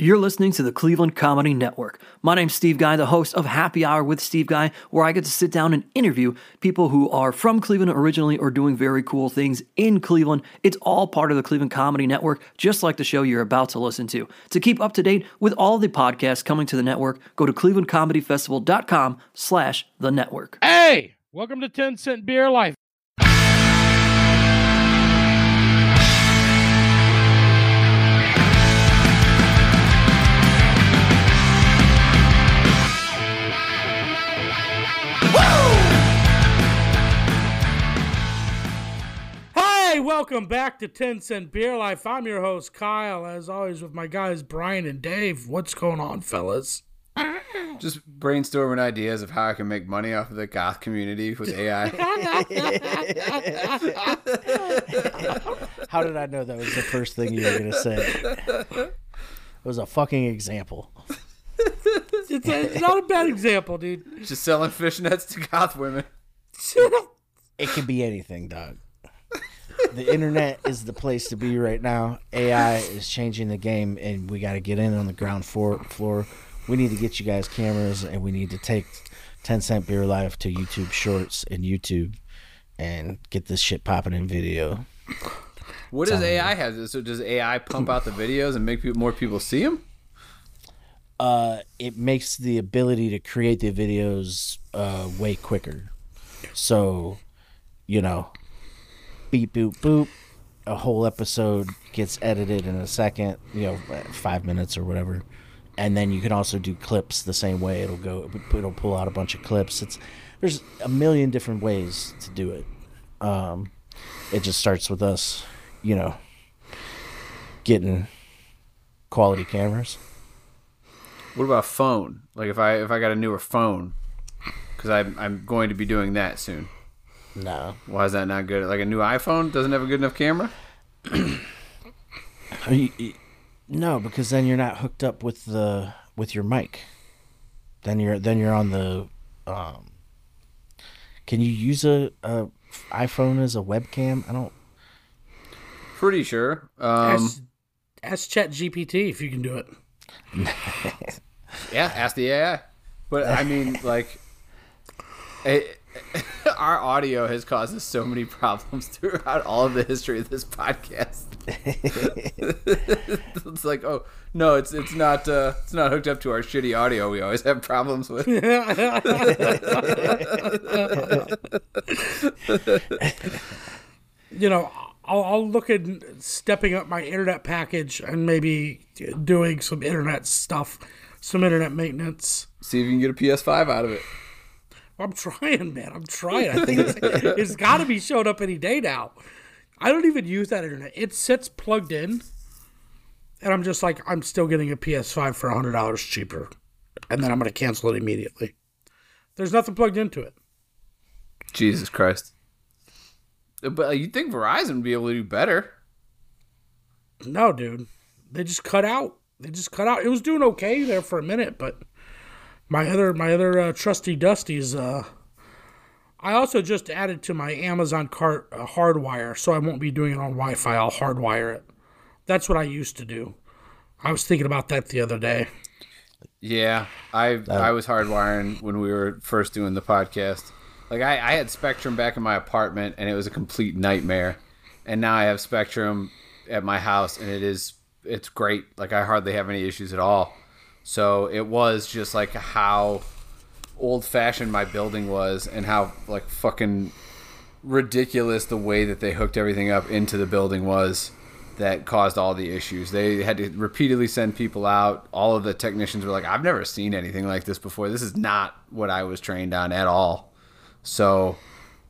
You're listening to the Cleveland Comedy Network. My name's Steve Guy, the host of Happy Hour with Steve Guy, where I get to sit down and interview people who are from Cleveland originally or doing very cool things in Cleveland. It's all part of the Cleveland Comedy Network, just like the show you're about to listen to. To keep up to date with all the podcasts coming to the network, go to clevelandcomedyfestival.com slash the network. Hey, welcome to 10 Cent Beer Life. Welcome back to 10 Cent Beer Life. I'm your host, Kyle, as always, with my guys, Brian and Dave. What's going on, fellas? Just brainstorming ideas of how I can make money off of the goth community with AI. How did I know that was the first thing you were going to say? It was a fucking example. It's, it's not a bad example, dude. Just selling fishnets to goth women. It can be anything, dog. The internet is the place to be right now. AI is changing the game, and we got to get in on the ground floor. floor. We need to get you guys cameras, and we need to take 10 Cent Beer Life to YouTube Shorts and YouTube and get this shit popping in video. What does AI have? So does AI pump out the videos and make people, more people see them? uh, it makes the ability to create the videos uh, way quicker. So, you know, beep boop boop, a whole episode gets edited in a second, you know, five minutes or whatever, and then you can also do clips the same way. It'll go, it'll pull out a bunch of clips. It's there's a million different ways to do it. Um, it just starts with us, you know, getting quality cameras. What about phone? Like if I if I got a newer phone, because I'm I'm going to be doing that soon. No, Why is that not good? Like a new iPhone doesn't have a good enough camera. Are you- you- no, because then you're not hooked up with the with your mic. Then you're then you're on the. Um, can you use a, a iPhone as a webcam? I don't. Pretty sure. Um, ask, ask Chat GPT if you can do it. Yeah, ask the AI. But I mean, like, it, our audio has caused us so many problems throughout all of the history of this podcast. it's like, oh no, it's it's not uh, it's not hooked up to our shitty audio. We always have problems with. you know, I'll, I'll look at stepping up my internet package and maybe doing some internet stuff, some internet maintenance. See if you can get a PS5 out of it. I'm trying, man. I'm trying. I think it's, it's got to be showing up any day now. I don't even use that internet. It sits plugged in, and I'm just like, I'm still getting a PS5 for hundred dollars cheaper, and then I'm gonna cancel it immediately. There's nothing plugged into it. Jesus Christ. But uh, you'd think Verizon would be able to do better. No, dude. They just cut out. They just cut out. It was doing okay there for a minute, but my other my other uh, trusty Dusties. Uh, I also just added to my Amazon cart uh, hardwire, so I won't be doing it on Wi-Fi. I'll hardwire it. That's what I used to do. I was thinking about that the other day. Yeah, I I was hardwiring when we were first doing the podcast. Like I, I had Spectrum back in my apartment, and it was a complete nightmare. And now I have Spectrum at my house, and it is it's great. Like I hardly have any issues at all. So it was just like how old fashioned my building was, and how like fucking ridiculous the way that they hooked everything up into the building was that caused all the issues. They had to repeatedly send people out. All of the technicians were like, I've never seen anything like this before. This is not what I was trained on at all. So,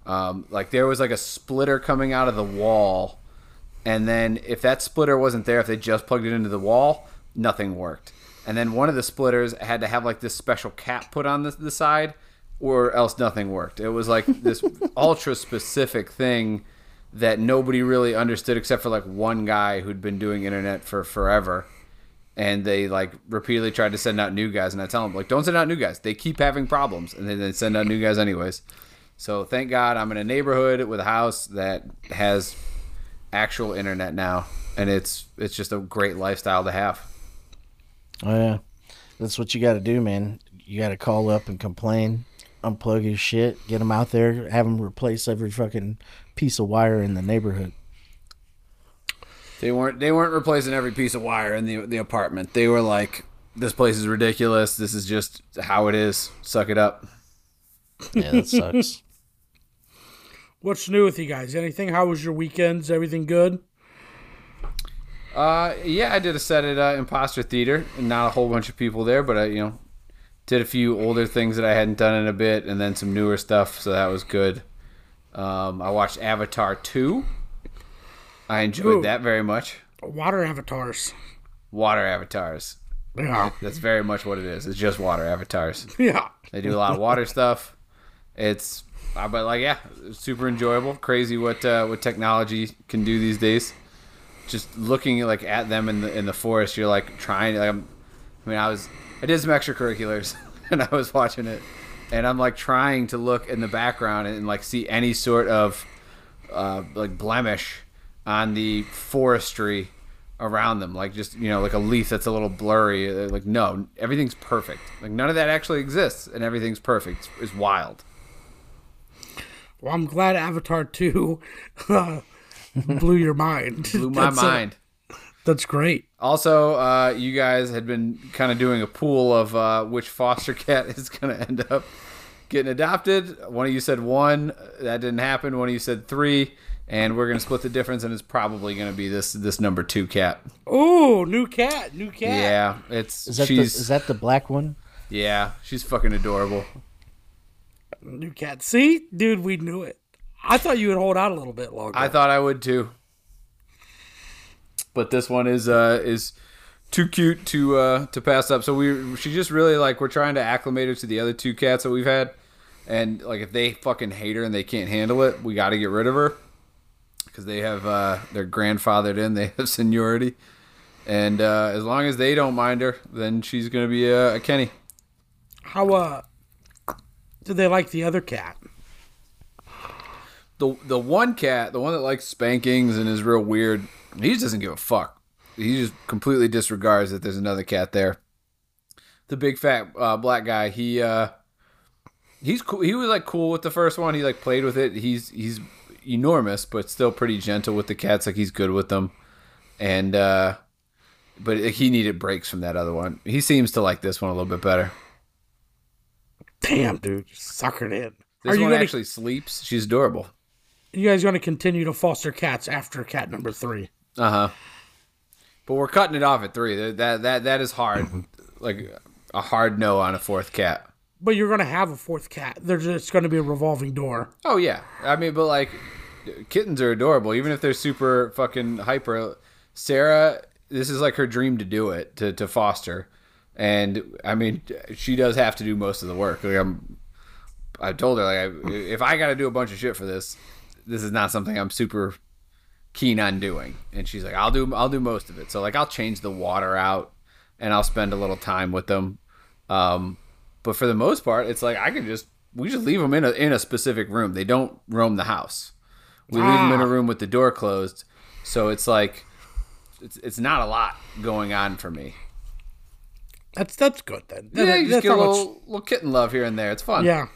um, like, there was like a splitter coming out of the wall. And then if that splitter wasn't there, if they just plugged it into the wall, nothing worked. And then one of the splitters had to have like this special cap put on the, the side, or else nothing worked. It was like this ultra specific thing that nobody really understood except for like one guy who'd been doing internet for forever. And they like repeatedly tried to send out new guys and i tell them like don't send out new guys. They keep having problems. And then they send out new guys anyways. So thank god i'm in a neighborhood with a house that has actual internet now and it's it's just a great lifestyle to have Oh yeah, that's what you got to do, man. You got to call up and complain, unplug your shit, get them out there, have them replace every fucking piece of wire in the neighborhood. They weren't they weren't replacing every piece of wire in the the apartment. They were like, "This place is ridiculous. This is just how it is. Suck it up." Yeah, that sucks. What's new with you guys? Anything? How was your weekends? Everything good? Uh, yeah, I did a set at uh, Imposter Theater, and not a whole bunch of people there, but I, you know, did a few older things that I hadn't done in a bit, and then some newer stuff, so that was good. Um, I watched Avatar two. I enjoyed Ooh. that very much. Water avatars. Water avatars. Yeah. That's very much what it is. It's just water avatars. Yeah. They do a lot of water stuff. It's, uh, but like, yeah, super enjoyable. Crazy what uh, what technology can do these days. Just looking like at them in the in the forest, you're like trying. Like, I'm, I mean, I was I did some extracurriculars and I was watching it, and I'm like trying to look in the background and, like see any sort of uh, like blemish on the forestry around them like just you know like a leaf that's a little blurry Uh, like no everything's perfect like none of that actually exists and everything's perfect it's, it's wild Well, I'm glad Avatar 2 uh, blew your mind. blew my That's, uh, mind that's great. also uh, you guys had been kind of doing a pool of uh, which foster cat is going to end up getting adopted one of you said one that didn't happen one of you said three and we're going to split the difference and it's probably going to be this this number two cat Oh, new cat, new cat. yeah it's Is that the, she's is that the black one? yeah she's fucking adorable New cat. See, dude, we knew it. I thought you would hold out a little bit longer. I thought I would too. But this one is uh is too cute to uh to pass up. So we she just really like we're trying to acclimate her to the other two cats that we've had. And like if they fucking hate her and they can't handle it, we got to get rid of her cuz they have uh they're grandfathered in, they have seniority. And uh as long as they don't mind her, then she's going to be a, a Kenny. How uh do they like the other cat? The the one cat, the one that likes spankings and is real weird, he just doesn't give a fuck. He just completely disregards that there's another cat there. The big fat uh, black guy, he uh, he's cool. He was like cool with the first one. He like played with it. He's he's enormous, but still pretty gentle with the cats. Like he's good with them, and uh, but he needed breaks from that other one. He seems to like this one a little bit better. Damn, dude, you suckered in. This Are you one gonna, actually sleeps. She's adorable. You guys going to continue to foster cats after cat number three? Uh huh. But we're cutting it off at three. That that that, that is hard. like a hard no on a fourth cat. But you're going to have a fourth cat. There's it's going to be a revolving door. Oh yeah. I mean, but like kittens are adorable, even if they're super fucking hyper. Sarah, this is like her dream to do it to to foster, and I mean, she does have to do most of the work. Like I'm, I told her like I, if I got to do a bunch of shit for this, this is not something I'm super keen on doing. And she's like, I'll do I'll do most of it. So like I'll change the water out, and I'll spend a little time with them. Um, but for the most part, it's like I can just we just leave them in a in a specific room. They don't roam the house. We leave them in a room with the door closed. So it's like it's it's not a lot going on for me. That's that's good then. Yeah, That- you just that's get a much- little little kitten love here and there. It's fun. Yeah.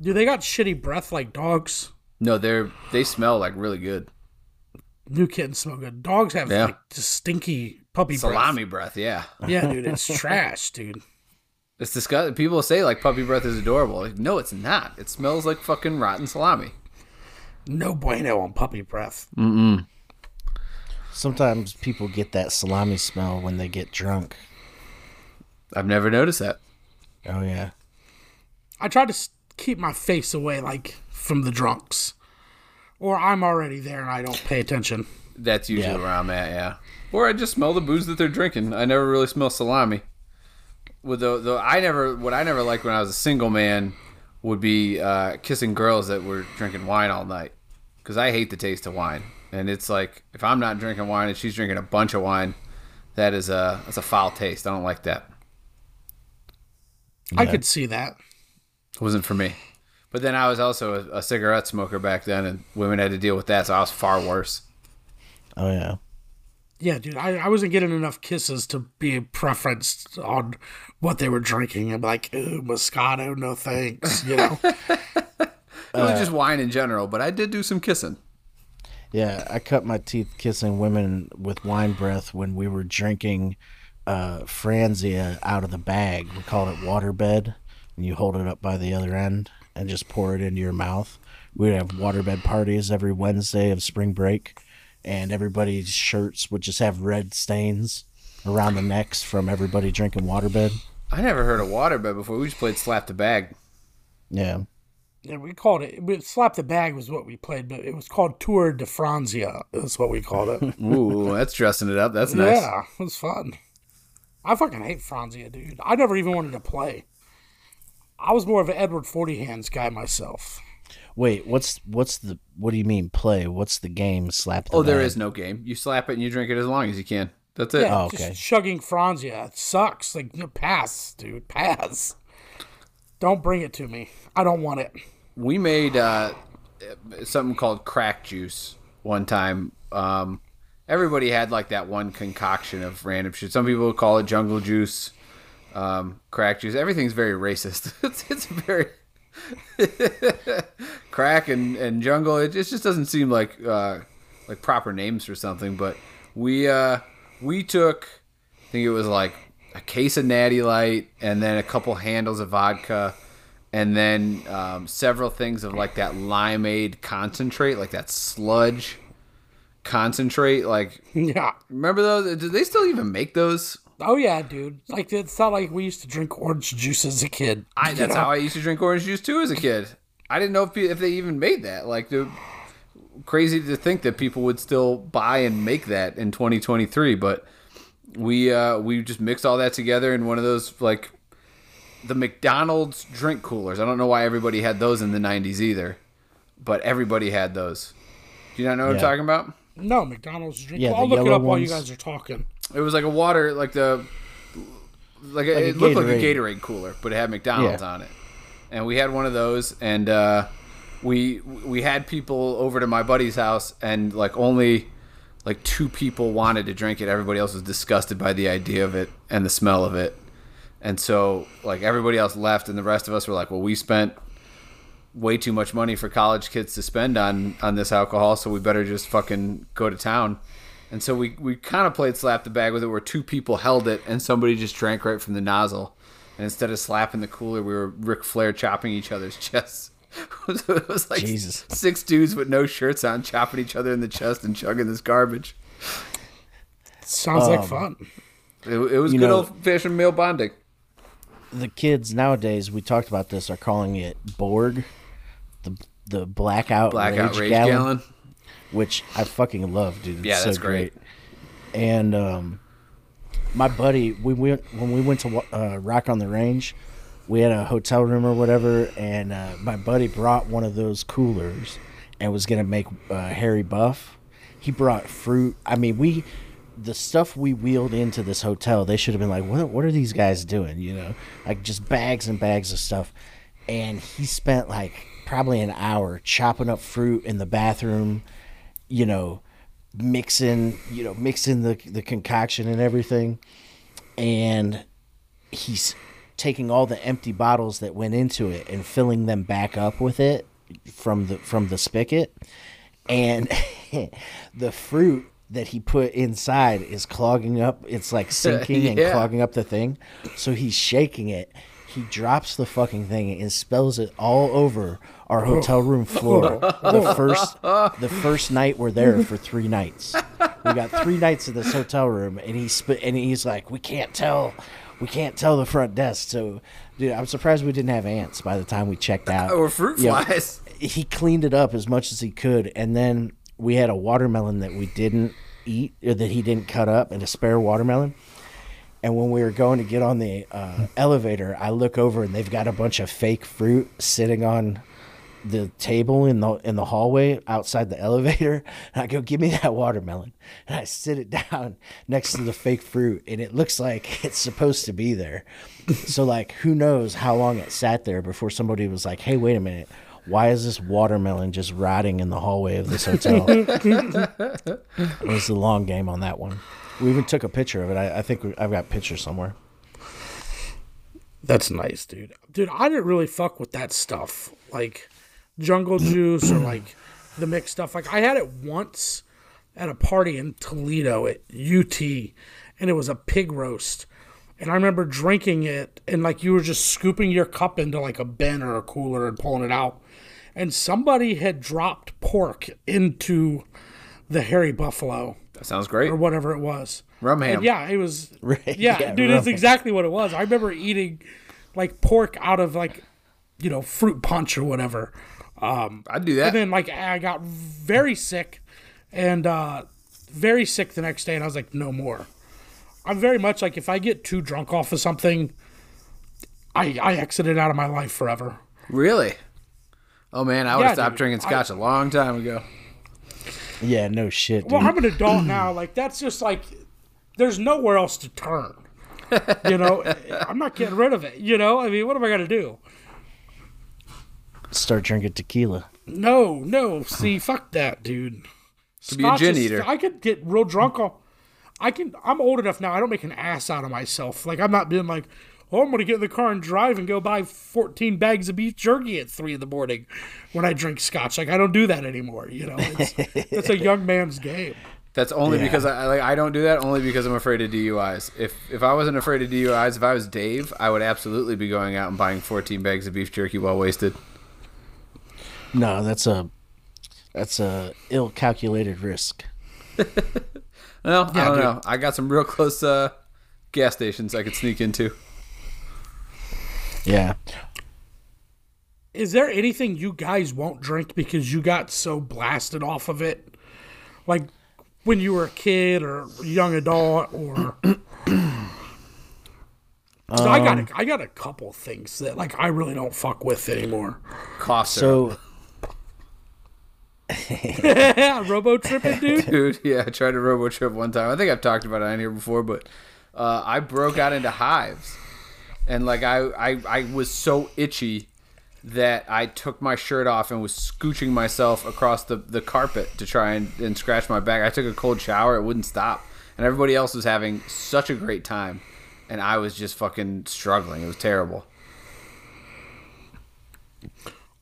Do they got shitty breath like dogs? No, they're they smell like really good. New kittens smell good. Dogs have Yeah. like just stinky puppy Salami breath, yeah. breath. Yeah, dude, it's trash, dude. It's disgusting. People say like puppy breath is adorable. Like, no, it's not. It smells like fucking rotten salami. No bueno on puppy breath. Sometimes people get that salami smell when they get drunk. I've never noticed that. Oh yeah. I try to keep my face away, like from the drunks, or I'm already there and I don't pay attention. That's usually Yeah. where I'm at, yeah. Or I just smell the booze that they're drinking. I never really smell salami. With the, the I never what I never liked when I was a single man would be uh, kissing girls that were drinking wine all night because I hate the taste of wine. And it's like if I'm not drinking wine and she's drinking a bunch of wine, that is a that's a foul taste. I don't like that. I could see that. It wasn't for me. But then I was also a, a cigarette smoker back then, and women had to deal with that, so I was far worse. Oh yeah. Yeah, dude, I, I wasn't getting enough kisses to be preferenced on what they were drinking. I'm like, ooh, Moscato, no thanks. You know, it was just wine in general, but I did do some kissing. Yeah, I cut my teeth kissing women with wine breath when we were drinking uh, Franzia out of the bag. We called it waterbed, and you hold it up by the other end and just pour it into your mouth. We'd have waterbed parties every Wednesday of spring break, and everybody's shirts would just have red stains around the necks from everybody drinking waterbed. I never heard of waterbed before. We just played slap the bag. Yeah. yeah, we called it. we- Slap the bag was what we played, but it was called Tour de Franzia. That's what we called it. Ooh, that's dressing it up. That's nice. Yeah, it was fun. I fucking hate Franzia, dude. I never even wanted to play. I was more of an Edward Forty Hands guy myself. Wait, what's what's the what do you mean play? What's the game? Slap the Oh, there bag? is no game. You slap it and you drink it as long as you can. That's it. Yeah, Oh, okay. just chugging Franzia. It sucks. Like, no, pass, dude. Pass. Don't bring it to me. I don't want it. we made uh, something called crack juice one time. Um, everybody had like that one concoction of random shit. Some people call it jungle juice, um, crack juice. Everything's very racist. it's, it's very crack and, and jungle. It, just- just doesn't seem like uh, like proper names for something. But we uh, we took, I think it was like a case of Natty Light and then a couple handles of vodka and then um, several things of like that limeade concentrate, like that sludge concentrate. Like, Yeah. remember those? Do they still even make those? Oh yeah, dude. Like it's not like we used to drink orange juice as a kid. I, that's know? how I used to drink orange juice too as a kid. I didn't know if, if they even made that. Like, the crazy to think that people would still buy and make that in 2023. But we uh, we just mixed all that together in one of those like the McDonald's drink coolers. I don't know why everybody had those in the 90s either, but everybody had those. Do you not know what I'm talking about? No, McDonald's drink. Yeah, I'll look it yellow up while you guys are talking. It was like a water, like the, like, a, Like it looked like a Gatorade. Gatorade cooler, but it had McDonald's Yeah. on it. And we had one of those, and uh, we we had people over to my buddy's house, and like only like two people wanted to drink it. Everybody else was disgusted by the idea of it and the smell of it. And so like everybody else left, and the rest of us were like, well, we spent way too much money for college kids to spend on on this alcohol, so we better just fucking go to town. And so we we kind of played slap the bag with it, where two people held it and somebody just drank right from the nozzle. And instead of slapping the cooler, we were Ric Flair chopping each other's chests. it was like Jesus. six dudes with no shirts on chopping each other in the chest and chugging this garbage. Sounds Um, like fun. It, it was good know- old fashioned male bonding. the kids nowadays we talked about this are calling it Borg, the the blackout Blackout rage, rage gallon, gallon. Which I fucking love, dude. It's Yeah, so that's great. And um, my buddy, we went when we went to uh, Rock on the Range. We had a hotel room or whatever, and uh, my buddy brought one of those coolers and was gonna make uh, Harry Buff. He brought fruit. I mean, we the stuff we wheeled into this hotel. They should have been like, what? What are these guys doing? You know, like just bags and bags of stuff. And he spent like probably an hour chopping up fruit in the bathroom. You know, mixing you know mixing the the concoction and everything. And he's taking all the empty bottles that went into it and filling them back up with it from the from the spigot. And the fruit that he put inside is clogging up it's like sinking and clogging up the thing. So he's shaking it he drops the fucking thing and spills it all over our hotel room floor the first the first night we're there for three nights we got three nights in this hotel room and he spit and he's like we can't tell we can't tell the front desk so dude i'm surprised we didn't have ants by the time we checked out Or fruit Yeah. flies. he cleaned it up as much as he could and then we had a watermelon that we didn't eat or that he didn't cut up and a spare watermelon and when we were going to get on the uh, elevator i look over and they've got a bunch of fake fruit sitting on the table in the in the hallway outside the elevator and i go give me that watermelon and i sit it down next to the fake fruit and it looks like it's supposed to be there so like who knows how long it sat there before somebody was like hey wait a minute why is this watermelon just rotting in the hallway of this hotel? it was the long game on that one. We even took a picture of it. I, I think we, I've got pictures somewhere. That's nice, dude. Dude, I didn't really fuck with that stuff. Like jungle juice or like the mixed stuff. Like I had it once at a party in Toledo at UT and it was a pig roast. And I remember drinking it and like you were just scooping your cup into like a bin or a cooler and pulling it out. And somebody had dropped pork into the hairy buffalo That sounds great. or whatever it was. Rum ham. And yeah, it was. Yeah, yeah, dude, it's right. exactly what it was. I remember eating like pork out of like, you know, fruit punch or whatever. Um, I'd do that. And then like I got very sick, and uh very sick the next day, and I was like, no more. I'm very much like if I get too drunk off of something, I I exit it out of my life forever. really? Oh man, I would have stopped dude. drinking scotch a long time ago. Yeah, no shit, dude. Well, I'm an adult now. Like that's just like there's nowhere else to turn. You know, I'm not getting rid of it. You know, I mean, what am I gonna do? Start drinking tequila. No, no. See, fuck that, dude. Could be a gin eater. I could get real drunk. On, I can. I'm old enough now. I don't make an ass out of myself. Like I'm not being like, oh, I'm gonna get in the car and drive and go buy 14 bags of beef jerky at three in the morning when I drink scotch. Like I don't do that anymore. You know, it's, it's a young man's game. That's only because I like I don't do that only because I'm afraid of DUIs. If if I wasn't afraid of DUIs, if I was Dave, I would absolutely be going out and buying 14 bags of beef jerky while wasted. No, that's a that's a ill calculated risk. Well, I don't dude. know. I got some real close uh, gas stations I could sneak into. Yeah. Is there anything you guys won't drink because you got so blasted off of it? Like when you were a kid or young adult or 'Cause I got a, I got a couple things that like I really don't fuck with anymore. Cough syrup. So Yeah, robo tripping, dude. dude. Yeah, I tried to robo trip one time. I think I've talked about it on here before, but uh, I broke out into hives, and like I, I, I was so itchy that I took my shirt off and was scooching myself across the, the carpet to try and, and scratch my back. I took a cold shower; it wouldn't stop, and everybody else was having such a great time, and I was just fucking struggling. It was terrible.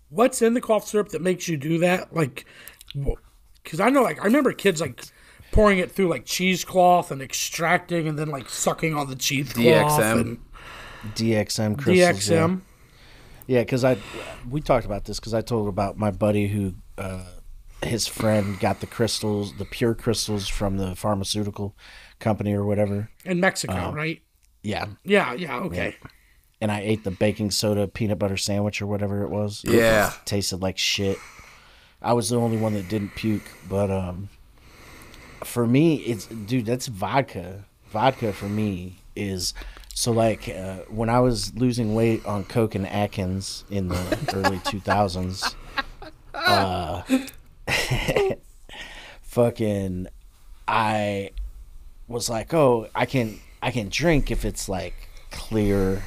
What's in the cough syrup that makes you do that? Like, because I know, like, I remember kids like pouring it through like cheesecloth and extracting and then like sucking on the cheesecloth DXM. and DXM crystals. yeah. DXM. Yeah, because I we talked about this because I told about my buddy who uh, his friend got the crystals, the pure crystals from the pharmaceutical company or whatever. in Mexico, Oh. right? Yeah, Yeah, yeah, okay. and I ate the baking soda peanut butter sandwich or whatever it was. Yeah. tasted like shit. I was the only one that didn't puke, but um, for me, it's dude, that's vodka. Vodka for me is so like uh, when I was losing weight on Coke and Atkins in the early two thousands. Uh, fucking, I was like, oh, I can I can drink if it's like clear,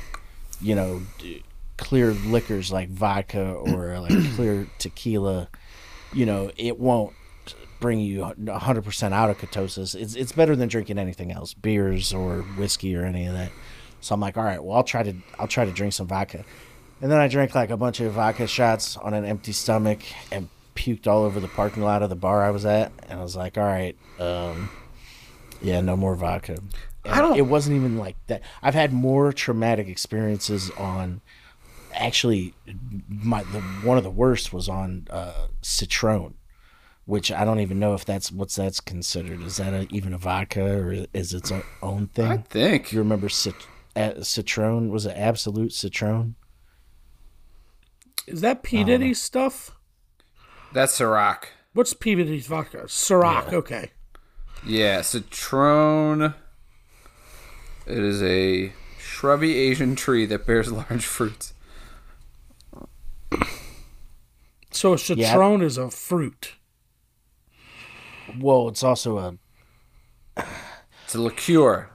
you know, d- clear liquors like vodka or like clear tequila. You know, it won't bring you 100% out of ketosis. It's it's better than drinking anything else, beers or whiskey or any of that. So I'm like, all right, well, I'll try to I'll try to drink some vodka. And then I drank like a bunch of vodka shots on an empty stomach and puked all over the parking lot of the bar I was at. And I was like, all right, um, yeah, no more vodka. I don't- It wasn't even like that. I've had more traumatic experiences on. Actually, my the one of the worst was on uh, Citroen, which I don't even know if that's what's that's considered. Is that a, even a vodka or is it its own thing? I think. you remember Cit- uh, Citroen? Was it Absolut Citroen? Is that P. Diddy's stuff? That's Ciroc. What's P. Diddy's vodka? Ciroc, okay. Yeah, Citron. It is a shrubby Asian tree that bears large fruits. So a citron is a fruit. Well, it's also a It's a liqueur.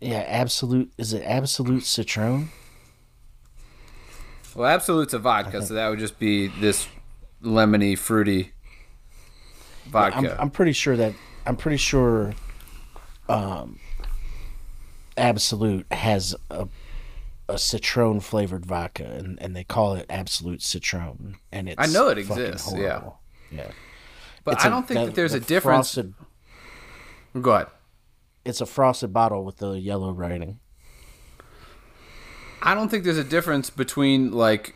yeah Absolut. Is it Absolut citron? Well, Absolut's a vodka, so that would just be this lemony, fruity vodka. I'm, I'm pretty sure that I'm pretty sure um, Absolute has a a citron flavored vodka, and, and they call it Absolut Citron, and it's I know it exists, yeah. yeah. But It's I a- don't think the- that there's the a difference. Frosted, Go ahead. it's a frosted bottle with the yellow writing. I don't think there's a difference between like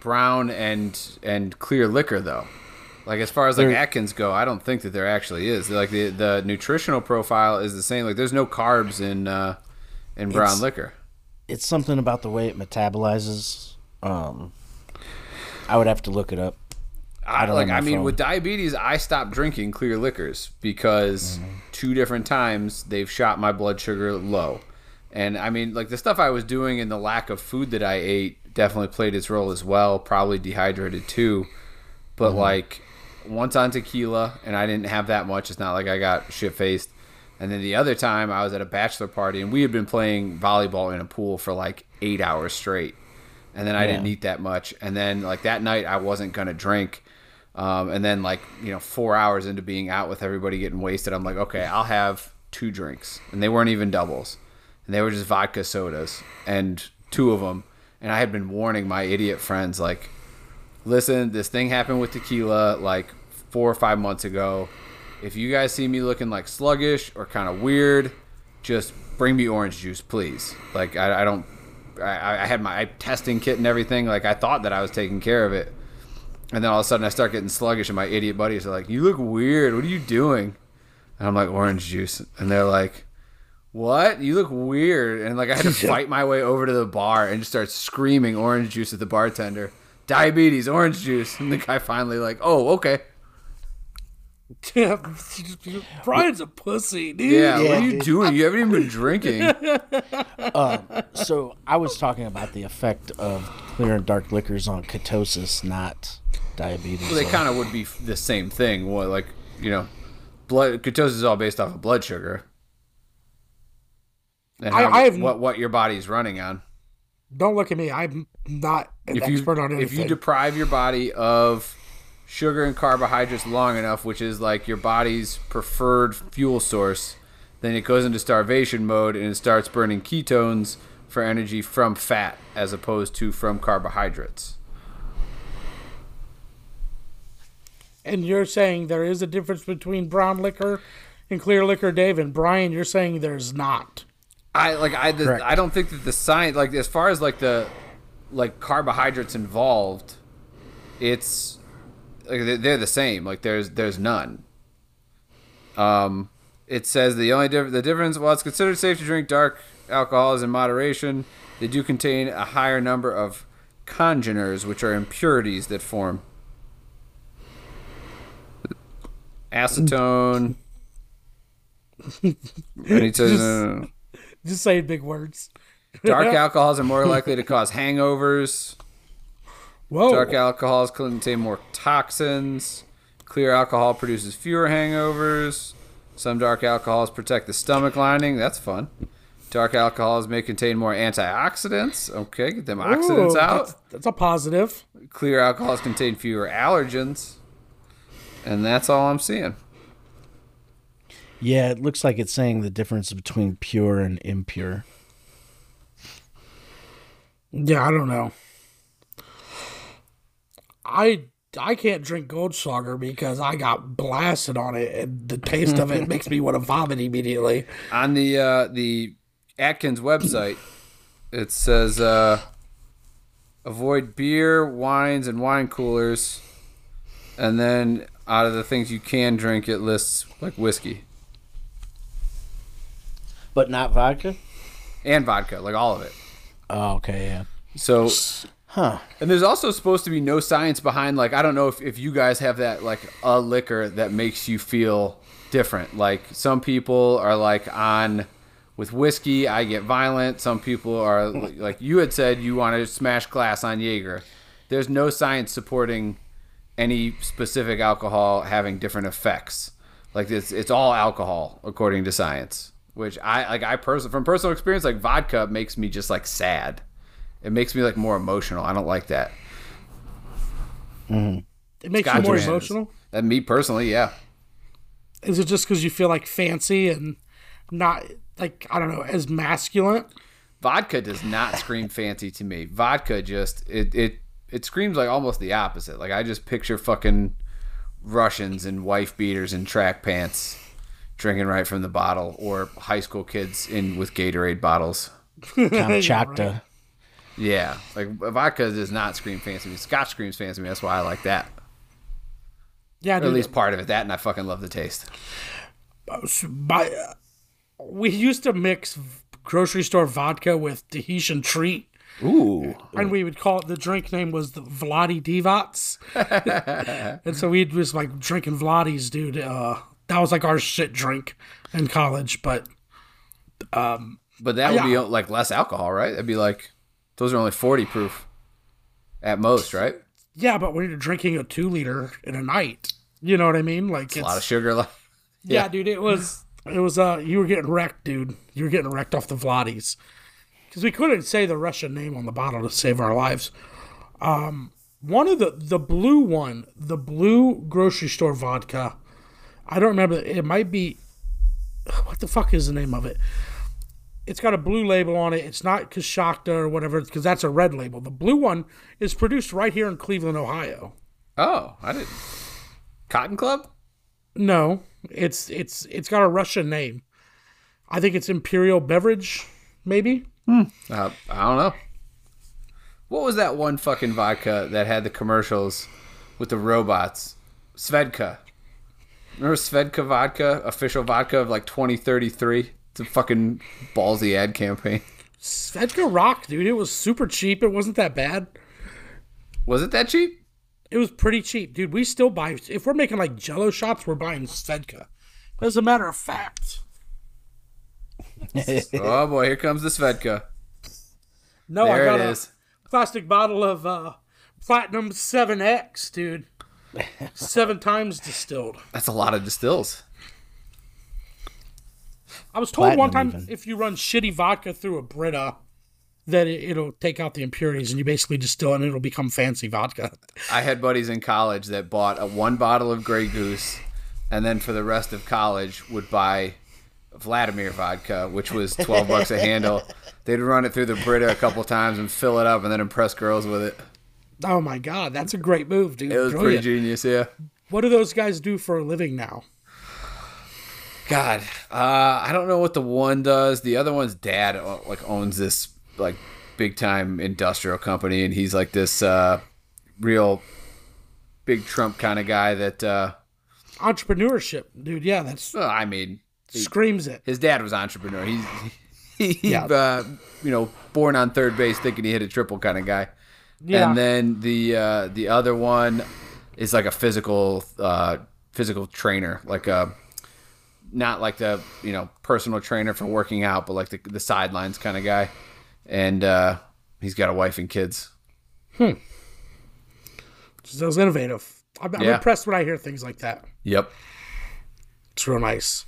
brown and and clear liquor though. Like as far as like There- Atkins go, I don't think that there actually is. Like the the nutritional profile is the same. Like there's no carbs in uh in brown It's- liquor. It's something about the way it metabolizes. Um, I would have to look it up. I, don't like I mean phone. with diabetes I stopped drinking clear liquors because Mm-hmm. two different times they've shot my blood sugar low. And I mean like the stuff I was doing and the lack of food that I ate definitely played its role as well, probably dehydrated too. But Mm-hmm. like once on tequila and I didn't have that much, it's not like I got shit faced. And then the other time I was at a bachelor party and we had been playing volleyball in a pool for like 8 hours straight and then I didn't eat that much. And then like that night, I wasn't gonna drink. Um, and then like you know, four hours into being out with everybody getting wasted, I'm like, okay, I'll have two drinks, and they weren't even doubles, and they were just vodka sodas, and two of them. And I had been warning my idiot friends like, listen, this thing happened with tequila like four or five months ago. If you guys see me looking like sluggish or kind of weird, just bring me orange juice, please. Like I, I don't I, I had my testing kit and everything. Like I thought that I was taking care of it, and then all of a sudden I start getting sluggish, and my idiot buddies are like, "You look weird. What are you doing?" And I'm like, "Orange juice," and they're like, "What? You look weird." And like I had to fight my way over to the bar and just start screaming orange juice at the bartender. Diabetes, orange juice, and the guy finally like, "Oh, okay, Brian's a pussy, dude. yeah. what are you dude. doing? You haven't even been drinking." Um, so I was talking about the effect of clear and dark liquors on ketosis, not diabetes. Well, they kind of would be the same thing. What, like, you know, blood ketosis is all based off of blood sugar. And I- how- I have- what what your body's running on. Don't look at me. I'm not an If you expert on anything. if you deprive your body of sugar and carbohydrates long enough, which is like your body's preferred fuel source, then it goes into starvation mode and it starts burning ketones for energy from fat as opposed to from carbohydrates. And you're saying there is a difference between brown liquor and clear liquor, Dave. And Brian, you're saying there's not. I like I the, I don't think that the science like as far as like the like carbohydrates involved, it's like they're- they're the same. Like there's there's none. Um, it says the only diff- the difference while it's considered safe to drink dark alcohols in moderation, they do contain a higher number of congeners, which are impurities that form acetone. says, uh, Just saying big words. Dark alcohols are more likely to cause hangovers. Whoa. Dark alcohols contain more toxins. Clear alcohol produces fewer hangovers. Some dark alcohols protect the stomach lining. That's fun. Dark alcohols may contain more antioxidants. Okay, get them oxidants out. That's, that's a positive. Clear alcohols contain fewer allergens. And that's all I'm seeing. Yeah, it looks like it's saying the difference between pure and impure. Yeah, I don't know. I I can't drink Gold Goldschlager because I got blasted on it, and the taste of it makes me want to vomit immediately. on the uh, the Atkins website, it says uh, avoid beer, wines, and wine coolers, and then out of the things you can drink, it lists like whiskey But not vodka? and vodka, like all of it. Oh, okay, yeah. So, Huh. and there's also supposed to be no science behind like I don't know if if you guys have that like a liquor that makes you feel different. Like some people are like on with whiskey, I get violent. Some people are like you had said you want to smash glass on Jaeger. There's no science supporting any specific alcohol having different effects. Like it's it's all alcohol according to science. Which I like I personally from personal experience like vodka makes me just like sad. It makes me like more emotional. I don't like that. Mm-hmm. It makes Scotch you more man emotional. And me personally, yeah. Is it just because you feel like fancy and not like I don't know as masculine? Vodka does not scream fancy to me. Vodka just it it it screams like almost the opposite. Like I just picture fucking Russians and wife beaters and track pants drinking right from the bottle or high school kids in with Gatorade bottles. Kamchatka. Yeah, like vodka does not scream fancy to me. Scotch screams fancy me. That's why I like that. Yeah, Or at least part of it. That and I fucking love the taste. my, uh, we used to mix grocery store vodka with Tahitian treat. Ooh. And we would call it the drink name was the Vladi Divots. and so we'd just like drinking Vladis, dude. Uh, that was like our shit drink in college. But But that would be like less alcohol, right? That'd be like those are only forty proof at most, right? yeah, but when you're drinking a two liter in a night, you know what I mean? Like A it's lot of sugar. Like, yeah, dude. It was it was uh you were getting wrecked, dude. You were getting wrecked off the Vladis because we couldn't say the Russian name on the bottle to save our lives. Um, one of the the blue one, the blue grocery store vodka. I don't remember. It might be what the fuck is the name of it? It's got a blue label on it. It's not Kashakta or whatever because that's a red label. The blue one is produced right here in Cleveland, Ohio. oh, I didn't. Cotton Club. No, it's it's it's got a Russian name. I think it's Imperial Beverage, maybe. Uh, I don't know. What was that one fucking vodka that had the commercials with the robots? Svedka. Remember Svedka vodka, official vodka of like 2033? It's a fucking ballsy ad campaign. Svedka Rock, dude. It was super cheap. It wasn't that bad. Was it that cheap? It was pretty cheap, dude. We still buy if we're making like Jello shots, we're buying Svedka. As a matter of fact, oh boy, here comes the Svedka. no, There I got it a is. plastic bottle of uh, Platinum Seven X, dude. Seven times distilled. That's a lot of distills. I was told one time even. if you run shitty vodka through a Brita, that it, it'll take out the impurities and you basically distill it and it'll become fancy vodka. I had buddies in college that bought a one bottle of Grey Goose, and then for the rest of college would buy Vladimir vodka, which was twelve bucks a handle. They'd run it through the Brita a couple times and fill it up, and then impress girls with it. Oh my god, that's a great move, dude. It was pretty genius, yeah. What do those guys do for a living now? God, uh, I don't know what the one does. The other one's dad uh, like owns this like big time industrial company, and he's like this uh, real big Trump kind of guy. That uh, Entrepreneurship, dude. Yeah, that's well, I mean, screams it. his dad was entrepreneur. He's he, Yeah. uh, you know, born on third base, thinking he hit a triple kind of guy. Yeah. And then the uh, the other one is like a physical uh, physical trainer, like a not like the you know personal trainer for working out, but like the the sidelines kind of guy. And uh, he's got a wife and kids. That was innovative. I'm, I'm Yeah. impressed when I hear things like that. Yep. It's real nice.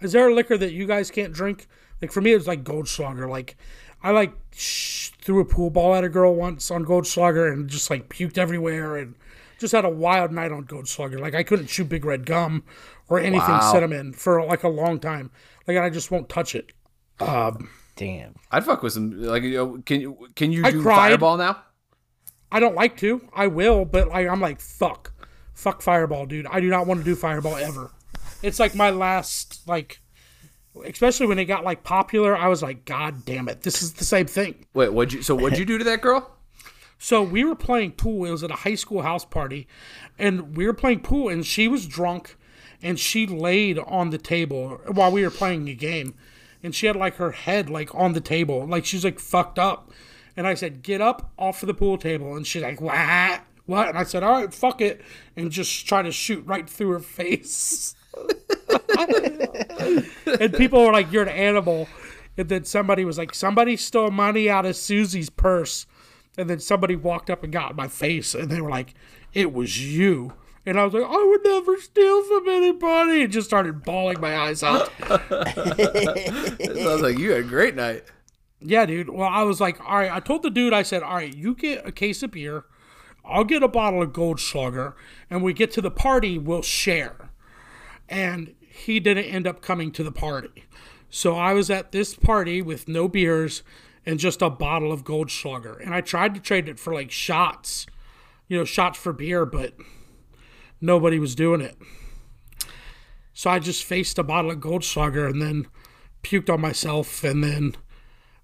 Is there a liquor that you guys can't drink? Like for me, it's like Goldschlager. Like I like sh- threw a pool ball at a girl once on Goldschlager and just like puked everywhere and just had a wild night on Goldschlager. Like I couldn't chew Big Red gum or anything Wow. cinnamon for like a long time. Like I just won't touch it. Um, Damn. I'd fuck with some like you know, can you can you I do cried. fireball now? I don't like to. I will, but like I'm like fuck, fuck Fireball, dude. I do not want to do Fireball ever. It's like my last like, especially when it got like popular. I was like, God damn it, this is the same thing. Wait, what'd you so what'd you do to that girl? So we were playing pool. It was at a high school house party, and we were playing pool, and she was drunk, and she laid on the table while we were playing a game, and she had like her head like on the table, like she's like fucked up, and I said, "Get up off of the pool table," and she's like, "What? What?" And I said, "All right, fuck it," and just try to shoot right through her face. and people were like, "You're an animal." And then somebody was like, "Somebody stole money out of Susie's purse." And then somebody walked up and got in my face, and they were like, "It was you." And I was like, "I would never steal from anybody," and just started bawling my eyes out. Sounds like you had a great night. Yeah, dude. Well, I was like, all right. I told the dude, I said, all right, you get a case of beer, I'll get a bottle of Goldschlager, and we get to the party, we'll share. And he didn't end up coming to the party. So I was at this party with no beers and just a bottle of Goldschlager. And I tried to trade it for like shots, you know, shots for beer, but nobody was doing it. So I just faced a bottle of Goldschlager and then puked on myself and then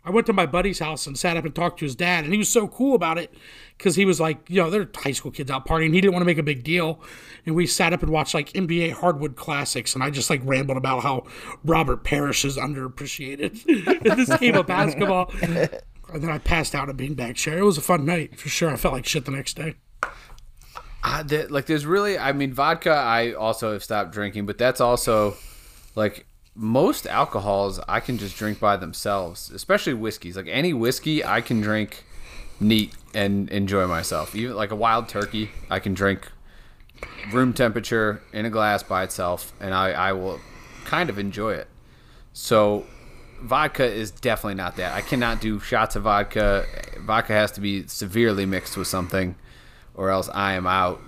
I went to my buddy's house and sat up and talked to his dad, and he was so cool about it because he was like, you know, they're high school kids out partying. He didn't want to make a big deal, and we sat up and watched like NBA hardwood classics, and I just like rambled about how Robert Parish is underappreciated in this game of basketball. and then I passed out a beanbag chair. It was a fun night for sure. I felt like shit the next day. Like there's really, I mean, vodka. I also have stopped drinking, but that's also like most alcohols I can just drink by themselves, especially whiskeys. Like any whiskey, I can drink neat and enjoy myself. Even like a wild turkey, I can drink room temperature in a glass by itself, and I, I will kind of enjoy it. So vodka is definitely not that. I cannot do shots of vodka. Vodka has to be severely mixed with something, or else I am out.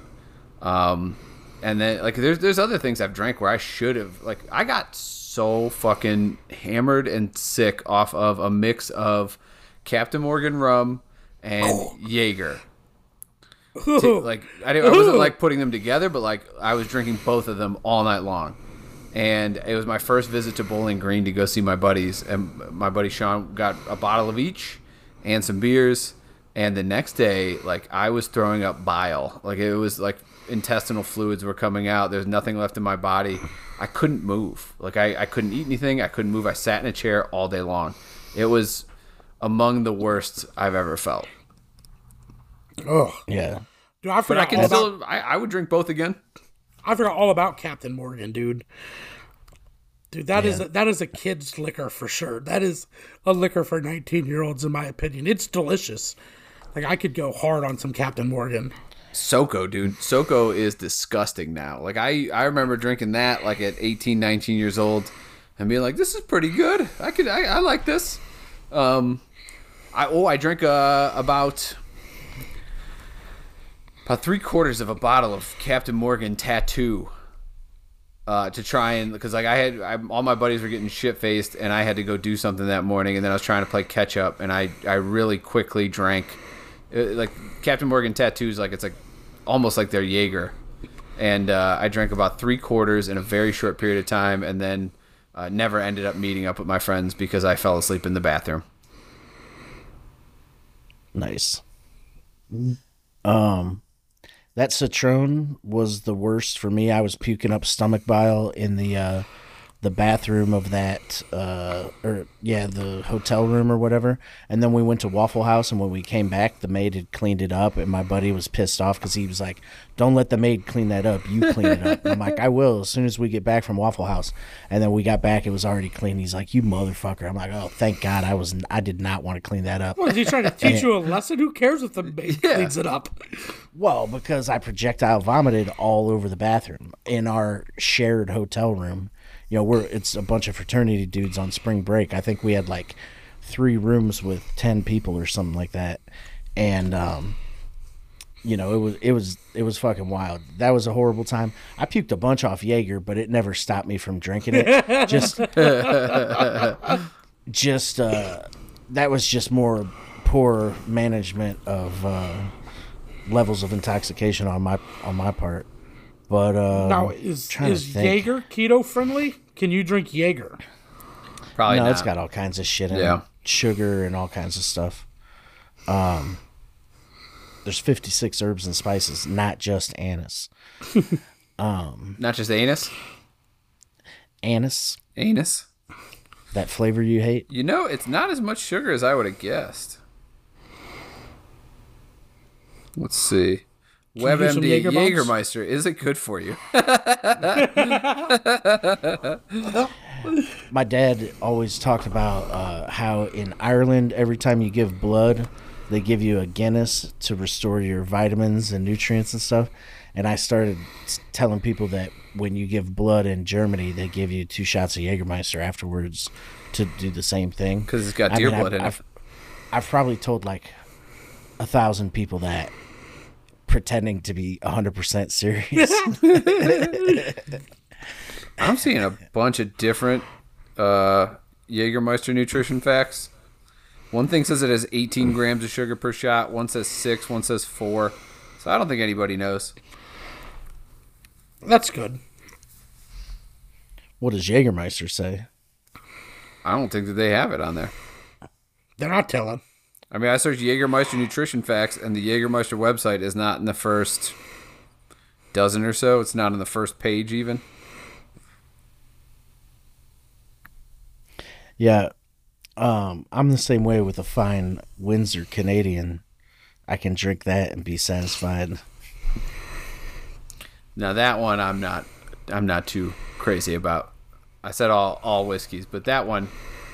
Um, and then like there's there's other things I've drank where I should have like I got so fucking hammered and sick off of a mix of Captain Morgan rum and oh. Jaeger. like I, I wasn't like putting them together, but like I was drinking both of them all night long. And it was my first visit to Bowling Green to go see my buddies, and my buddy Sean got a bottle of each and some beers. And the next day, like I was throwing up bile, like it was like intestinal fluids were coming out. There's nothing left in my body. I couldn't move. Like I, I couldn't eat anything. I couldn't move. I sat in a chair all day long. It was among the worst I've ever felt. Oh yeah. Dude, I forgot. but I can still. About, I, I would drink both again. I forgot all about Captain Morgan, dude. Dude, that yeah. is a, that is a kid's liquor for sure. That is a liquor for nineteen year olds, in my opinion. It's delicious. Like I could go hard on some Captain Morgan. SoCo, dude. SoCo is disgusting now. Like I, I remember drinking that like at 18, 19 years old, and being like, "This is pretty good. I could, I, I like this." Um, I oh, I drank uh, about about three quarters of a bottle of Captain Morgan Tattoo. Uh, to try and because like I had I, all my buddies were getting shit faced and I had to go do something that morning and then I was trying to play catch up and I I really quickly drank it, like Captain Morgan tattoos, like it's like almost like they're Jaeger. And uh, I drank about three quarters in a very short period of time, and then uh, never ended up meeting up with my friends because I fell asleep in the bathroom. Nice. Um, that Citron was the worst for me. I was puking up stomach bile in the uh, the bathroom of that uh or yeah the hotel room or whatever. And then we went to waffle house and when we came back the maid had cleaned it up and my buddy was pissed off because he was like don't let the maid clean that up. You clean it up. And i'm like i will as soon as we get back from waffle house. And then we got back it was already clean. He's like you motherfucker. I'm like oh thank god i was i did not want to clean that up. What is he trying to teach and, you a lesson? Who cares if the maid yeah. cleans it up? Well because i projectile vomited all over the bathroom in our shared hotel room you know, we're it's a bunch of fraternity dudes on spring break. I think we had like three rooms with ten people or something like that, and um, you know, it was it was it was fucking wild. That was a horrible time. I puked a bunch off Jaeger, but it never stopped me from drinking it. just, just uh, that was just more poor management of uh, levels of intoxication on my on my part. But uh, now is is Jaeger keto friendly? Can you drink Jaeger? Probably no. Not. It's got all kinds of shit in yeah. it, sugar and all kinds of stuff. Um, there's 56 herbs and spices, not just anise. um, not just anise. Anise. Anise. That flavor you hate. You know, it's not as much sugar as I would have guessed. Let's see. WebMD Jägermeister, is it good for you? My dad always talked about uh, how in Ireland, every time you give blood, they give you a Guinness to restore your vitamins and nutrients and stuff. and I started telling people that when you give blood in Germany, they give you two shots of Jägermeister afterwards to do the same thing. Because it's got I deer mean, blood I've, in it. I've, I've probably told like a thousand people that pretending to be 100% serious. I'm seeing a bunch of different uh, Jägermeister nutrition facts. One thing says it has 18 grams of sugar per shot. One says six. One says four. So I don't think anybody knows. That's good. what does Jägermeister say? I don't think that they have it on there. They're not telling. I mean, I searched Jägermeister nutrition facts, and the Jägermeister website is not in the first dozen or so. It's not on the first page even. Yeah, um, I'm the same way with a fine Windsor Canadian. I can drink that and be satisfied. Now that one, I'm not. I'm not too crazy about. I said all all whiskeys, but that one,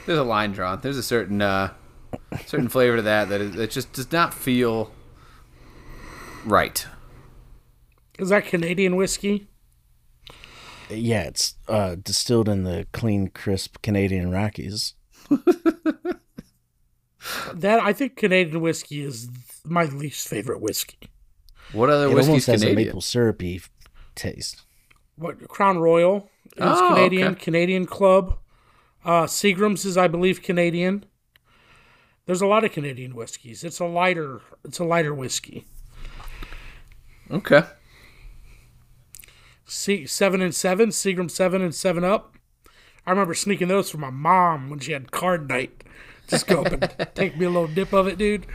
there's a line drawn. There's a certain uh, certain flavor to that that is, that just does not feel right. Is that Canadian whiskey? Yeah, it's uh, distilled in the clean, crisp Canadian Rockies. That I think Canadian whiskey is my least favorite whiskey. What other It whiskey's almost has a maple syrupy taste. What Crown Royal is Oh, Canadian. okay. Canadian Club. Uh, Seagram's is, I believe, Canadian. There's a lot of Canadian whiskeys. It's a lighter. It's a lighter whiskey. Okay. See, seven and seven, Seagram seven and seven up. I remember sneaking those from my mom when she had card night. Just go up and take me a little dip of it, dude.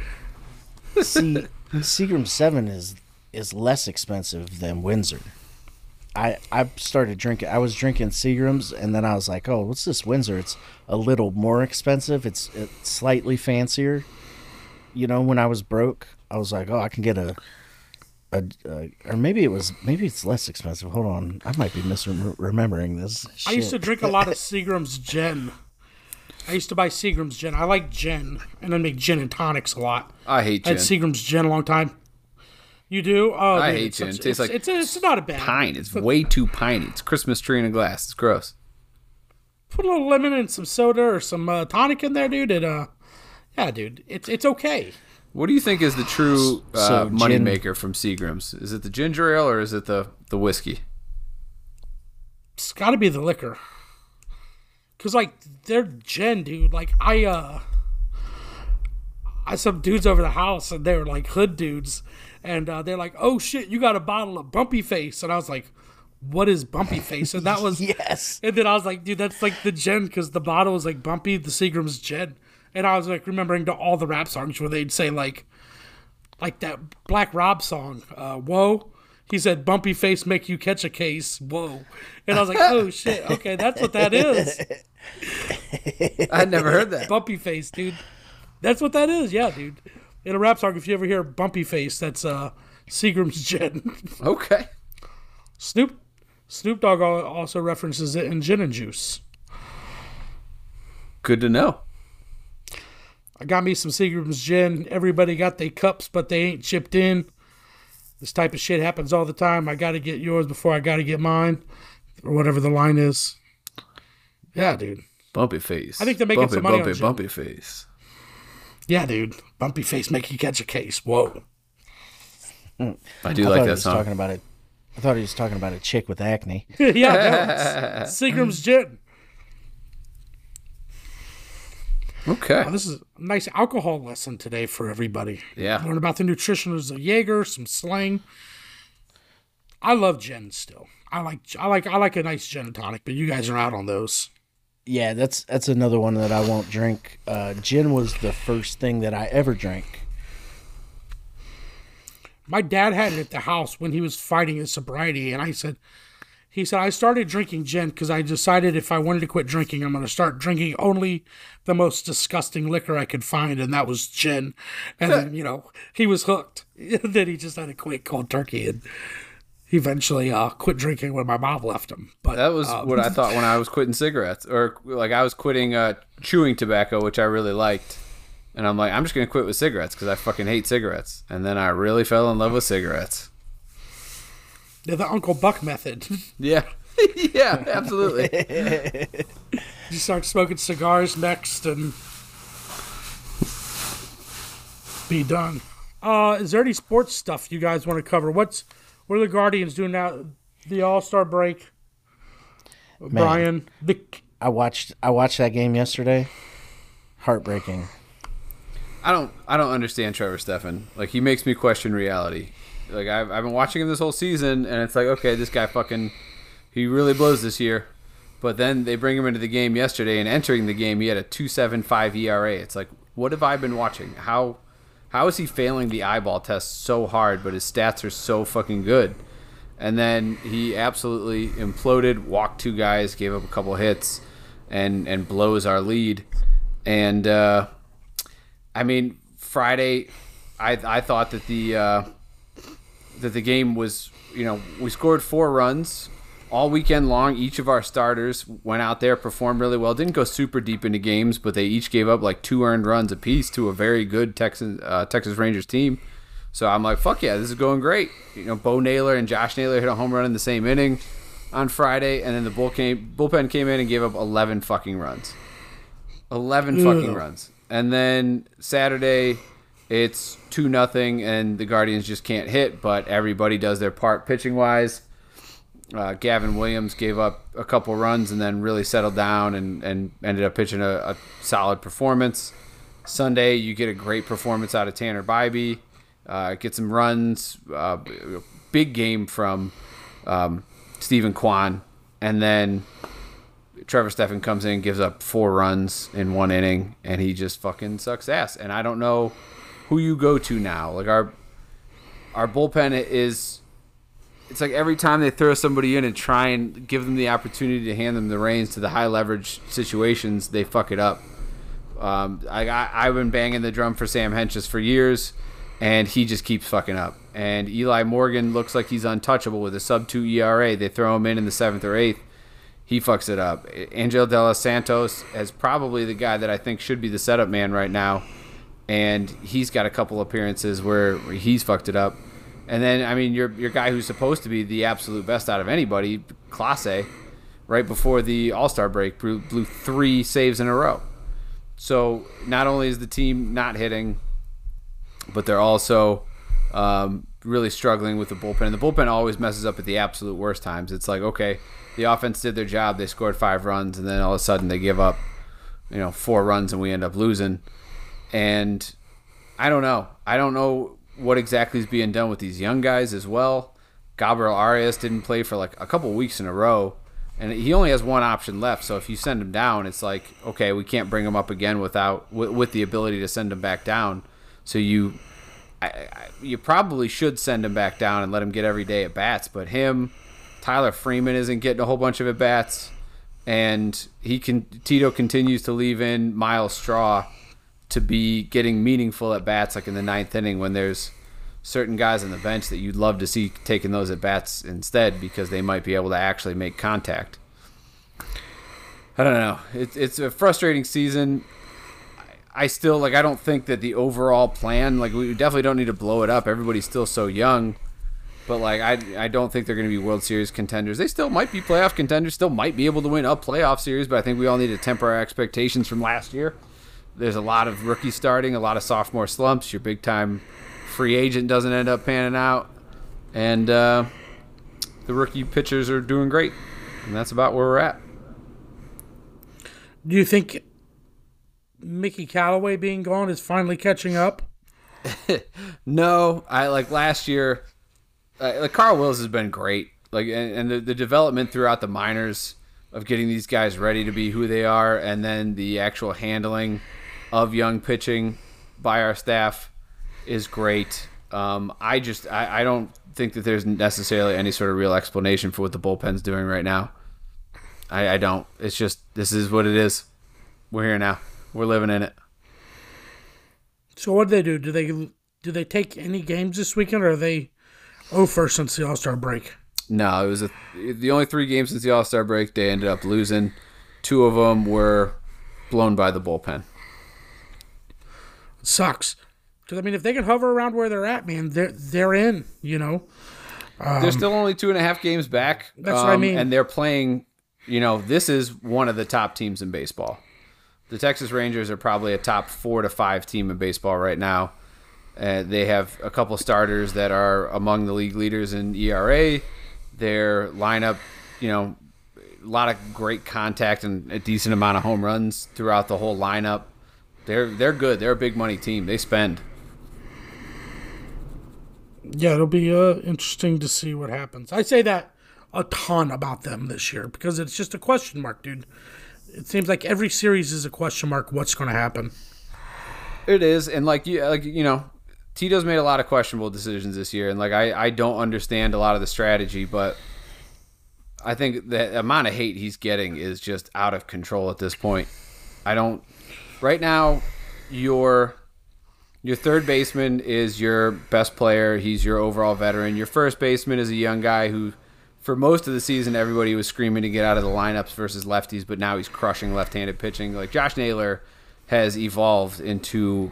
See, Seagram Seven is is less expensive than Windsor. I I started drinking. I was drinking Seagrams, and then I was like, "Oh, what's this Windsor? It's a little more expensive. It's, it's slightly fancier." You know, when I was broke, I was like, "Oh, I can get a." A, a, or maybe it was maybe it's less expensive. Hold on, I might be misremembering this. I used to drink a lot of Seagram's gin. I used to buy Seagram's gin. I like gin, and then make gin and tonics a lot. I hate I gin. had Seagram's gin a long time. You do? Oh, I dude, hate it's gin. such- It tastes it's, like it's, it's not a bad Pine. It's way too piney. It's Christmas tree in a glass. It's gross. Put a little lemon and some soda or some uh, tonic in there, dude. And uh, yeah, dude, it's it's okay. What do you think is the true uh, So, money gin- maker from Seagram's? Is it the ginger ale or is it the the whiskey? It's got to be the liquor. Cause like they're gin, dude. Like I uh, I some dudes over the house and they were like hood dudes, and uh, they're like, "Oh shit, you got a bottle of Bumpy Face," and I was like, "What is Bumpy Face?" And that was yes. And then I was like, dude, that's like the gin because the bottle was like bumpy, the Seagram's gin. And I was like remembering to all the rap songs where they'd say like, like that Black Rob song, uh, "Whoa." He said, "Bumpy face make you catch a case." Whoa, and I was like, "Oh shit, okay, that's what that is." I'd never heard that. Bumpy face, dude. That's what that is. Yeah, dude. In a rap song, if you ever hear Bumpy face, that's uh, Seagram's gin. Okay. Snoop, Snoop Dogg also references it in Gin and Juice. Good to know. I got me some Seagram's gin. Everybody got their cups, but they ain't chipped in. This type of shit happens all the time. I got to get yours before I got to get mine, or whatever the line is. Yeah, dude. Bumpy face. I think they're making bumpy, some money on bumpy, gin. bumpy face. Yeah, dude. Bumpy face make you catch a case. Whoa. I do I like thought he that was song. talking about it. I thought he was talking about a chick with acne. yeah, no, it's Seagram's gin. Okay. This is a nice alcohol lesson today for everybody. Yeah. Learn about the nutrition of Jaeger, some slang. I love gin still. I like I like I like a nice gin and tonic, but you guys are out on those. Yeah, that's that's another one that I won't drink. Uh, gin was the first thing that I ever drank. My dad had it at the house when he was fighting his sobriety, and I said, he said I started drinking gin because I decided if I wanted to quit drinking, I'm going to start drinking only the most disgusting liquor I could find, and that was gin. And then you know he was hooked. then he just had to quit cold turkey, and he eventually uh, quit drinking when my mom left him. But That was uh, what I thought when I was quitting cigarettes, or like I was quitting uh, chewing tobacco, which I really liked. And I'm like, I'm just gonna quit with cigarettes because I fucking hate cigarettes. And then I really fell in love with cigarettes. They're the Uncle Buck method. Yeah. yeah, absolutely. you start smoking cigars next and be done. Uh, is there any sports stuff you guys want to cover? What's what are the Guardians doing now? The All Star break. Brian, the I watched I watched that game yesterday. Heartbreaking. I don't I don't understand Trevor Stephan. Like he makes me question reality. Like I've I've been watching him this whole season, and it's like okay, this guy fucking he really blows this year. But then they bring him into the game yesterday, and entering the game, he had a two seven five ERA. It's like, what have I been watching? How how is he failing the eyeball test so hard, but his stats are so fucking good? And then he absolutely imploded, walked two guys, gave up a couple hits, and and blows our lead. And uh, I mean, Friday, I I thought that the uh, that the game was, you know, we scored four runs all weekend long. Each of our starters went out there, performed really well. Didn't go super deep into games, but they each gave up like two earned runs apiece to a very good Texas uh, Texas Rangers team. So I'm like, fuck yeah, this is going great. You know, Bo Naylor and Josh Naylor hit a home run in the same inning on Friday, and then the bull came, bullpen came in and gave up 11 fucking runs. 11 fucking runs. And then Saturday, it's 2 nothing, and the Guardians just can't hit, but everybody does their part pitching wise. Uh, Gavin Williams gave up a couple runs and then really settled down and, and ended up pitching a, a solid performance. Sunday, you get a great performance out of Tanner Bibee, Uh, get some runs. Uh, big game from um, Steven Kwan. And then Trevor Stephan comes in, gives up four runs in one inning, and he just fucking sucks ass. And I don't know who you go to now. Like our our bullpen is it's like every time they throw somebody in and try and give them the opportunity to hand them the reins to the high leverage situations, they fuck it up. Um, I, I have been banging the drum for Sam Hentges for years, and he just keeps fucking up. And Eli Morgan looks like he's untouchable with a sub two ERA. They throw him in in the seventh or eighth, he fucks it up. Enyel De Los Santos is probably the guy that I think should be the setup man right now, and he's got a couple appearances where he's fucked it up. And then, I mean, your your guy who's supposed to be the absolute best out of anybody, Clase, right before the All Star break, blew, blew three saves in a row. So not only is the team not hitting, but they're also um, really struggling with the bullpen. And the bullpen always messes up at the absolute worst times. It's like, okay, the offense did their job. They scored five runs, and then all of a sudden they give up, you know, four runs, and we end up losing. And I don't know. I don't know what exactly is being done with these young guys as well. Gabriel Arias didn't play for like a couple weeks in a row, and he only has one option left. So if you send him down, it's like okay, we can't bring him up again without with, with the ability to send him back down. So you, I, I, you probably should send him back down and let him get every day at bats. But him, Tyler Freeman isn't getting a whole bunch of at bats, and he can Tito continues to leave in Myles Straw to be getting meaningful at bats like in the ninth inning when there's certain guys on the bench that you'd love to see taking those at bats instead because they might be able to actually make contact. I don't know. It's it's a frustrating season. I still like. I don't think that the overall plan. Like we definitely don't need to blow it up. Everybody's still so young, but like I I don't think they're going to be World Series contenders. They still might be playoff contenders. Still might be able to win a playoff series. But I think we all need to temper our expectations from last year. There's a lot of rookies starting, a lot of sophomore slumps. Your big time free agent doesn't end up panning out, and uh, the rookie pitchers are doing great, and that's about where we're at. Do you think Mickey Callaway being gone is finally catching up? no, I like last year. Uh, like Carl Willis has been great, like and, and the, the development throughout the minors of getting these guys ready to be who they are, and then the actual handling of young pitching by our staff is great. Um, I just I, I don't think that there's necessarily any sort of real explanation for what the bullpen's doing right now. I, I don't. It's just this is what it is. We're here now. We're living in it. So what do they do? Do they do they take any games this weekend, or are they over since the All Star break? No, it was a, the only three games since the All Star break. They ended up losing. Two of them were blown by the bullpen. It sucks. Because I mean, if they can hover around where they're at, man, they're they're in. You know, they're still only two and a half games back. That's what I um, mean. And they're playing. You know, this is one of the top teams in baseball. The Texas Rangers are probably a top four to five team in baseball right now. Uh, they have a couple starters that are among the league leaders in ERA. Their lineup, you know, a lot of great contact and a decent amount of home runs throughout the whole lineup. They're they're good. They're a big money team. They spend. Yeah, it'll be uh, interesting to see what happens. I say that a ton about them this year because it's just a question mark, dude. It seems like every series is a question mark. What's going to happen? It is, and like you, like you know, Tito's made a lot of questionable decisions this year, and like I, I don't understand a lot of the strategy, but I think the amount of hate he's getting is just out of control at this point. I don't. Right now, your your third baseman is your best player. He's your overall veteran. Your first baseman is a young guy who, for most of the season, everybody was screaming to get out of the lineups versus lefties, but now he's crushing left-handed pitching. Like Josh Naylor has evolved into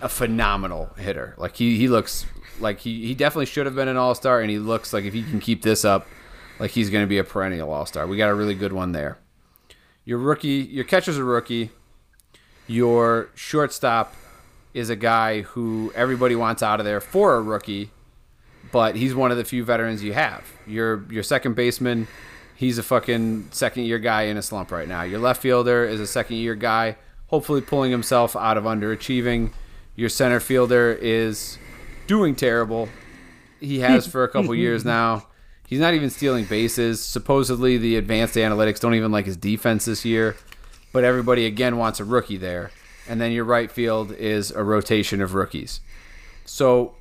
a phenomenal hitter. Like he, he looks like he, he definitely should have been an all star, and he looks like if he can keep this up, like he's going to be a perennial all star. We got a really good one there. Your rookie, your catcher's a rookie. Your shortstop is a guy who everybody wants out of there for a rookie, but he's one of the few veterans you have. Your your second baseman, he's a fucking second year guy in a slump right now. Your left fielder is a second year guy, hopefully pulling himself out of underachieving. Your center fielder is doing terrible. He has for a couple years now. He's not even stealing bases. Supposedly, the advanced analytics don't even like his defense this year. But everybody again wants a rookie there. And then your right field is a rotation of rookies. So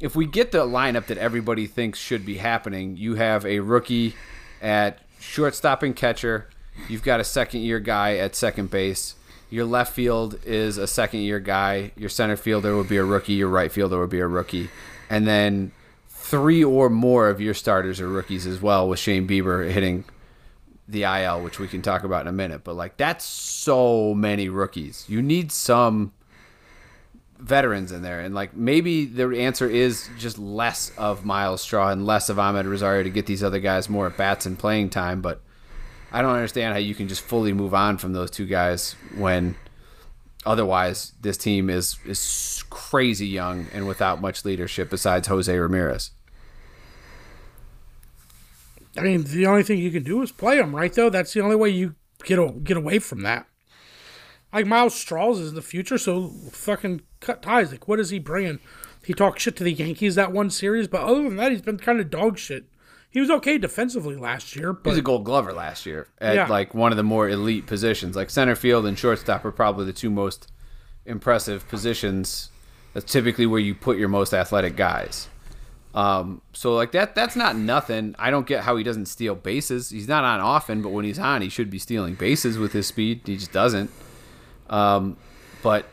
if we get the lineup that everybody thinks should be happening, you have a rookie at shortstop and catcher. You've got a second year guy at second base. Your left field is a second year guy. Your center fielder would be a rookie. Your right fielder would be a rookie. And then three or more of your starters are rookies as well, with Shane Bieber hitting the IL, which we can talk about in a minute. But like that's so many rookies. You need some veterans in there, and like maybe the answer is just less of Myles Straw and less of Amed Rosario to get these other guys more at bats and playing time. But I don't understand how you can just fully move on from those two guys when otherwise this team is is crazy young and without much leadership besides Jose Ramirez. I mean, the only thing you can do is play them, right? Though that's the only way you get a, get away from that. Like Myles Straws is the future, so fucking cut ties. Like, what is he bringing? He talked shit to the Yankees that one series, but other than that, he's been kind of dog shit. He was okay defensively last year, He was a Gold Glover last year at Yeah. like one of the more elite positions. Like center field and shortstop are probably the two most impressive positions. That's typically where you put your most athletic guys. Um, so like that, that's not nothing. I don't get how he doesn't steal bases. He's not on often, but when he's on, he should be stealing bases with his speed. He just doesn't. Um, but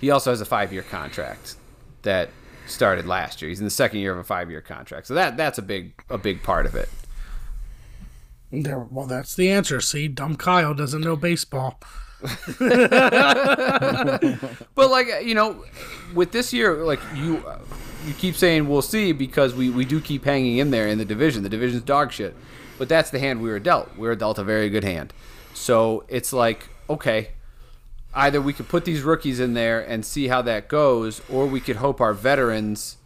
he also has a five-year contract that started last year. He's in the second year of a five-year contract, so that that's a big a big part of it. there, well, that's the answer. See, dumb Kyle doesn't know baseball. But like you know, with this year, like you, you keep saying we'll see because we we do keep hanging in there in the division. The division's dog shit, but that's the hand we were dealt. We were dealt a very good hand. So it's like okay, either we could put these rookies in there and see how that goes, or we could hope our veterans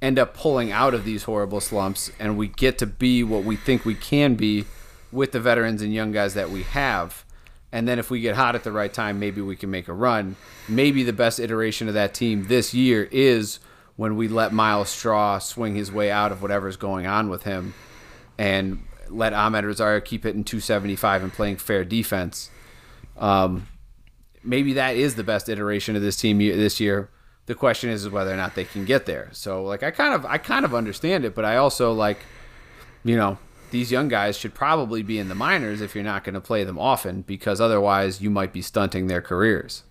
end up pulling out of these horrible slumps and we get to be what we think we can be with the veterans and young guys that we have. And then if we get hot at the right time, maybe we can make a run. Maybe the best iteration of that team this year is when we let Myles Straw swing his way out of whatever's going on with him and let Amed Rosario keep hitting 275 and playing fair defense. Um, maybe that is the best iteration of this team this year. The question is whether or not they can get there. So like I kind of I kind of understand it, but I also like you know, these young guys should probably be in the minors if you're not going to play them often because otherwise you might be stunting their careers.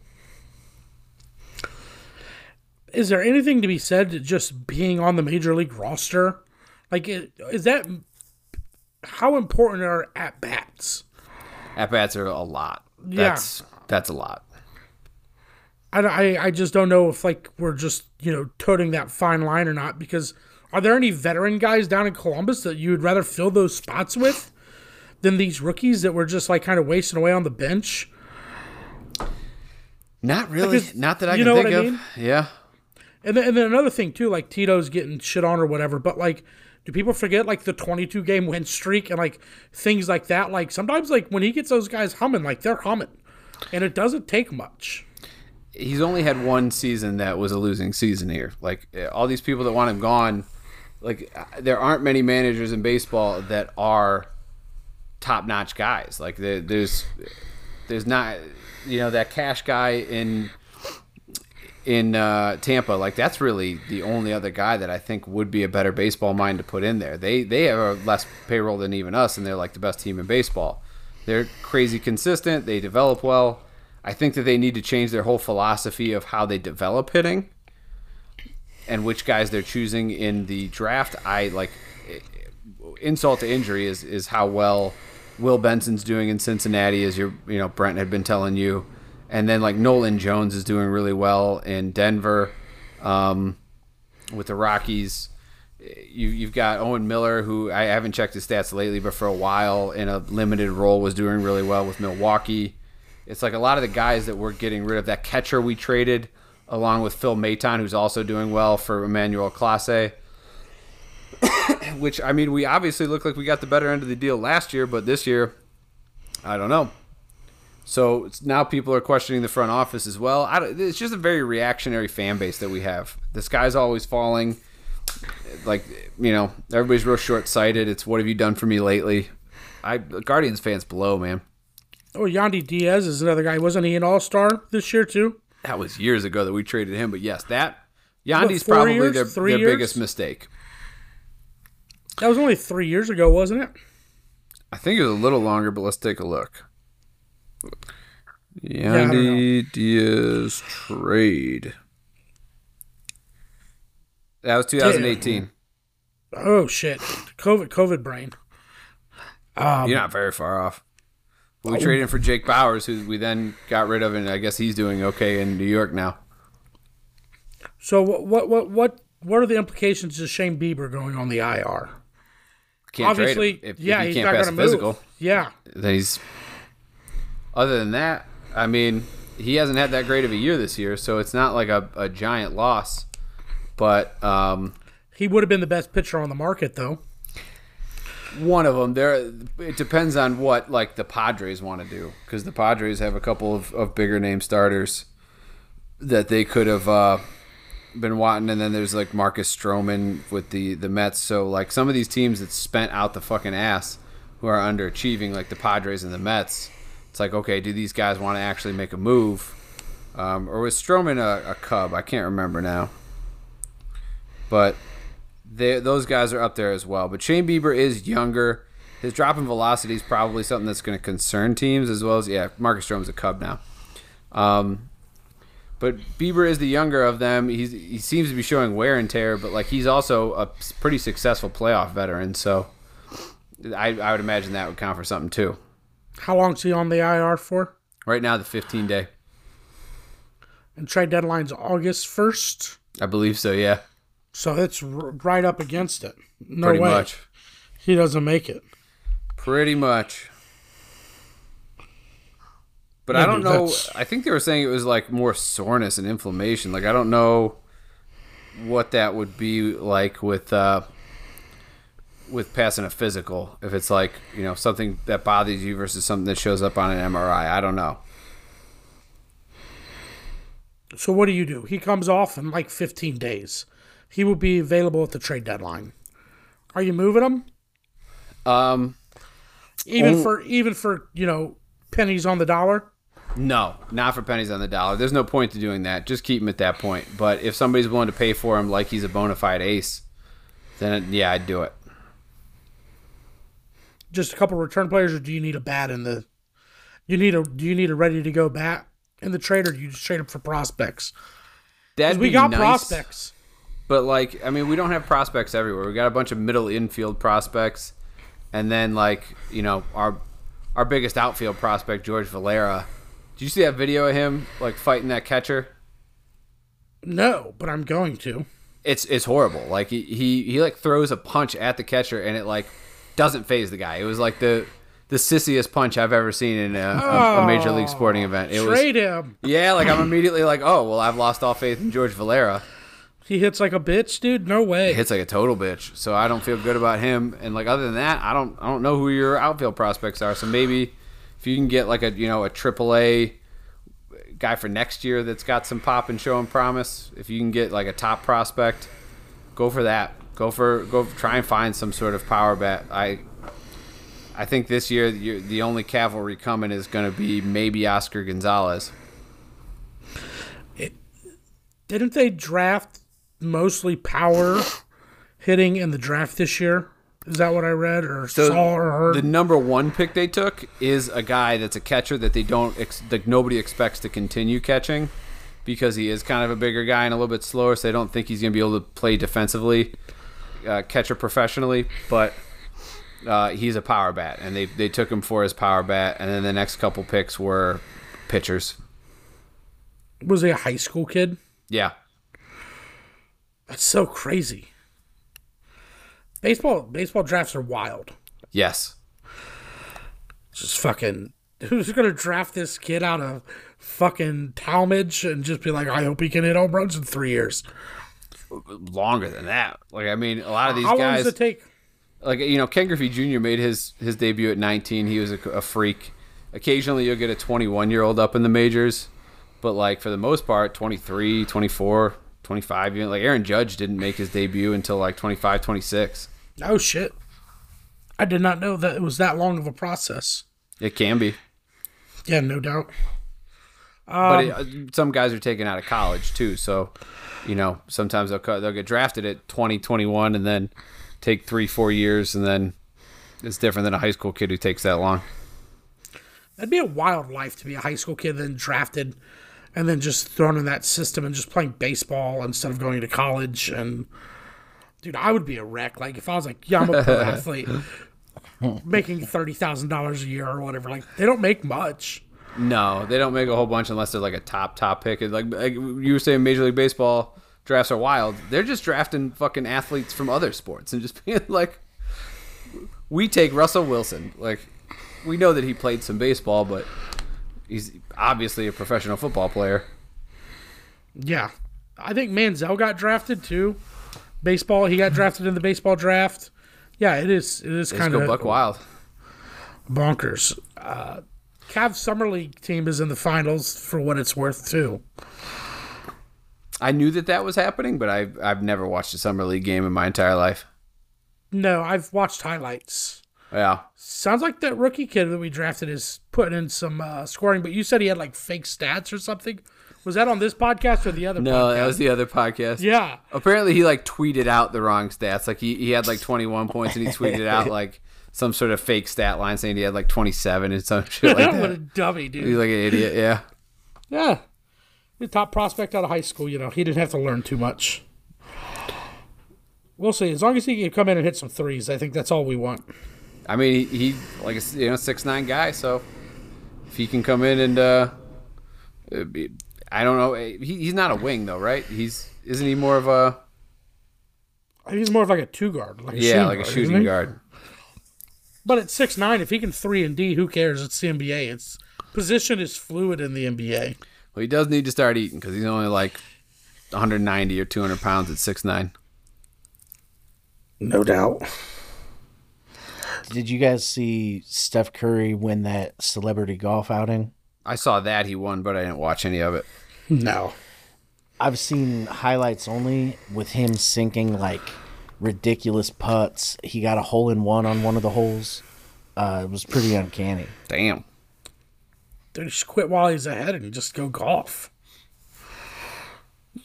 Is there anything to be said to just being on the major league roster? Like, is that how important are at bats? At bats are a lot. Yeah. That's that's a lot. I, I, I just don't know if like we're just you know toting that fine line or not because Are there any veteran guys down in Columbus that you would rather fill those spots with than these rookies that were just like kind of wasting away on the bench? Not really. Not that I can think I of. mean? Yeah. And then, and then another thing too, like Tito's getting shit on or whatever, but like, do people forget like the 22 game win streak and like things like that? Like sometimes like when he gets those guys humming, like they're humming, and it doesn't take much. he's only had one season that was a losing season here. Like uh, all these people that want him gone, like uh, there aren't many managers in baseball that are top-notch guys. Like there's there's not you know that cash guy in in uh, Tampa. Like that's really the only other guy that I think would be a better baseball mind to put in there. They they have less payroll than even us, and they're like the best team in baseball. They're crazy consistent. They develop well. I think that they need to change their whole philosophy of how they develop hitting and which guys they're choosing in the draft. I like insult to injury is is how well Will Benson's doing in Cincinnati, as your you know Brent had been telling you, and then like Nolan Jones is doing really well in Denver um, with the Rockies. You, you've got Owen Miller, who I haven't checked his stats lately, but for a while in a limited role was doing really well with Milwaukee. It's like a lot of the guys that we're getting rid of. That catcher we traded, along with Phil Maton, who's also doing well for Emmanuel Clase. Which I mean, we obviously look like we got the better end of the deal last year, but this year, I don't know. So now people are questioning the front office as well. It's just a very reactionary fan base that we have. The sky's always falling. Like you know, everybody's real short sighted. It's what have you done for me lately? I Guardians fans blow, man. Oh, Yandy Diaz is another guy. Wasn't he an All Star this year too? That was years ago that we traded him, but yes, that Yandy's four probably years? their, Three their years? biggest mistake. That was only three years ago, wasn't it? I think it was a little longer, but let's take a look. Yandy Diaz trade. That was 2018. Oh shit! COVID, COVID brain. Um, You're not very far off. We traded him for Jake Bauers, who we then got rid of, and I guess he's doing okay in New York now. So what, what, what, what, what are the implications of Shane Bieber going on the IR? Can't Obviously. If, yeah, if he he's not pass going to physical, move. Yeah, then he's. Other than that, I mean, he hasn't had that great of a year this year, so it's not like a, a giant loss. But um, he would have been the best pitcher on the market, though. one of them, there. It depends on what like the Padres want to do, because the Padres have a couple of, of bigger name starters that they could have uh, been wanting, and then there's like Marcus Stroman with the the Mets. So like some of these teams that spent out the fucking ass, who are underachieving, like the Padres and the Mets. It's like okay, do these guys want to actually make a move, um, or was Stroman a, a Cub? I can't remember now. But they, those guys are up there as well. But Shane Bieber is younger. His drop in velocity is probably something that's going to concern teams as well as yeah. Marcus Stroman's a Cub now. Um, but Bieber is the younger of them. He's he seems to be showing wear and tear, but like he's also a pretty successful playoff veteran. So I I would imagine that would count for something too. How long's he on the IR for? Right now, the 15 day, And trade deadline's August first, I believe so. Yeah, so it's r- right up against it. No pretty way much, he doesn't make it. pretty much. But I don't know. that's- I think they were saying it was like more soreness and inflammation. Like I don't know what that would be like with uh, with passing a physical. If it's like you know something that bothers you versus something that shows up on an MRI. I don't know. So what do you do? He comes off in like 15 days. He will be available at the trade deadline. Are you moving him? Um, Even for even for you know pennies on the dollar. no, not for pennies on the dollar. There's no point to doing that. Just keep him at that point. But if somebody's willing to pay for him like he's a bona fide ace, then yeah, I'd do it. Just a couple return players, or do you need a bat in the? You need a do you need a ready to go bat in the trade, or do you just trade him for prospects? That'd We got nice. prospects. But like, I mean, we don't have prospects everywhere. We got a bunch of middle infield prospects, and then like, you know, our our biggest outfield prospect, George Valera. Did you see that video of him like fighting that catcher? No, but I'm going to. It's it's horrible. Like he, he he like throws a punch at the catcher and it like doesn't phase the guy. It was like the the sissiest punch I've ever seen in a, a, a major league oh, sporting event. It was Trade him. yeah, like I'm immediately like, oh well, I've lost all faith in George Valera. He hits like a bitch, dude. No way. He hits like a total bitch. So I don't feel good about him. And like other than that, I don't I don't know who your outfield prospects are. So maybe if you can get like a you know a triple A guy for next year that's got some pop and show and promise, if you can get like a top prospect, go for that. Go for go try and find some sort of power bat. I I think this year the only cavalry coming is going to be maybe Oscar Gonzalez. It, Didn't they draft mostly power hitting in the draft this year? Is that what I read or saw or heard? The number one pick they took is a guy that's a catcher that they don't ex- like nobody expects to continue catching because he is kind of a bigger guy and a little bit slower, so they don't think he's going to be able to play defensively, uh, catcher professionally. But uh, he's a power bat, and they they took him for his power bat. And then the next couple picks were pitchers. Was he a high school kid? Yeah, That's so crazy. Baseball baseball drafts are wild. yes, Just fucking who's gonna draft this kid out of fucking Tallmadge and just be like, I hope he can hit home runs in three years. Longer than that. Like I mean, a lot of these How long guys. does it take? like you know Ken Griffey Jr. made his his debut at 19. He was a, a freak. Occasionally you'll get a 21 year old up in the majors, but like for the most part 23, 24, 25 even like Aaron Judge didn't make his debut until like 25, 26. Oh shit. I did not know that it was that long of a process. It can be. Yeah, no doubt. But um, it, uh, some guys are taken out of college too, so you know, sometimes they'll they'll get drafted at 20, 21 and then take 3 4 years and then it's different than a high school kid who takes that long. That'd be a wild life to be a high school kid, then drafted, and then just thrown in that system and just playing baseball instead of going to college. And dude, I would be a wreck. Like if I was like, yeah, I'm a pro athlete, making thirty thousand dollars a year or whatever. Like they don't make much. No, they don't make a whole bunch unless they're like a top top pick. Like, like you were saying, Major League Baseball drafts are wild. They're just drafting fucking athletes from other sports and just being like, we take Russell Wilson. Like, we know that he played some baseball, but he's obviously a professional football player. Yeah, I think Manziel got drafted too. Baseball, he got drafted in the baseball draft. Yeah, it is. It is kind go of buck wild. bonkers. Uh, Cavs summer league team is in the finals for what it's worth too. I knew that that was happening, but I've I've never watched a summer league game in my entire life. No, I've watched highlights. Yeah, Sounds like that rookie kid that we drafted is putting in some uh, scoring, but you said he had like fake stats or something. Was that on this podcast or the other? no, podcast? that was the other podcast. yeah. Apparently, he like tweeted out the wrong stats. Like he, he had like 21 points, and he tweeted out like some sort of fake stat line saying he had like 27 and some shit like that. what a dummy, dude. He's like an idiot. Yeah. Yeah, the top prospect out of high school. You know, he didn't have to learn too much. We'll see. As long as he can come in and hit some threes, I think that's all we want. I mean, he, he like a you know six nine guy. So if he can come in and uh, be- I don't know. He, he's not a wing though, right? He's isn't he more of a He's more of like a two guard, like yeah, shooting like a guard, isn't shooting guard. But at six nine, if he can three and D, who cares? It's the NBA. It's position is fluid in the NBA. Well, he does need to start eating because he's only like 190 or 200 pounds at six nine. No doubt. Did you guys see Steph Curry win that celebrity golf outing? I saw that he won, but I didn't watch any of it. No. I've seen highlights only with him sinking like ridiculous putts. He got a hole in one on one of the holes. Uh, it was pretty uncanny. Damn. Dude, just quit while he's ahead and just go golf.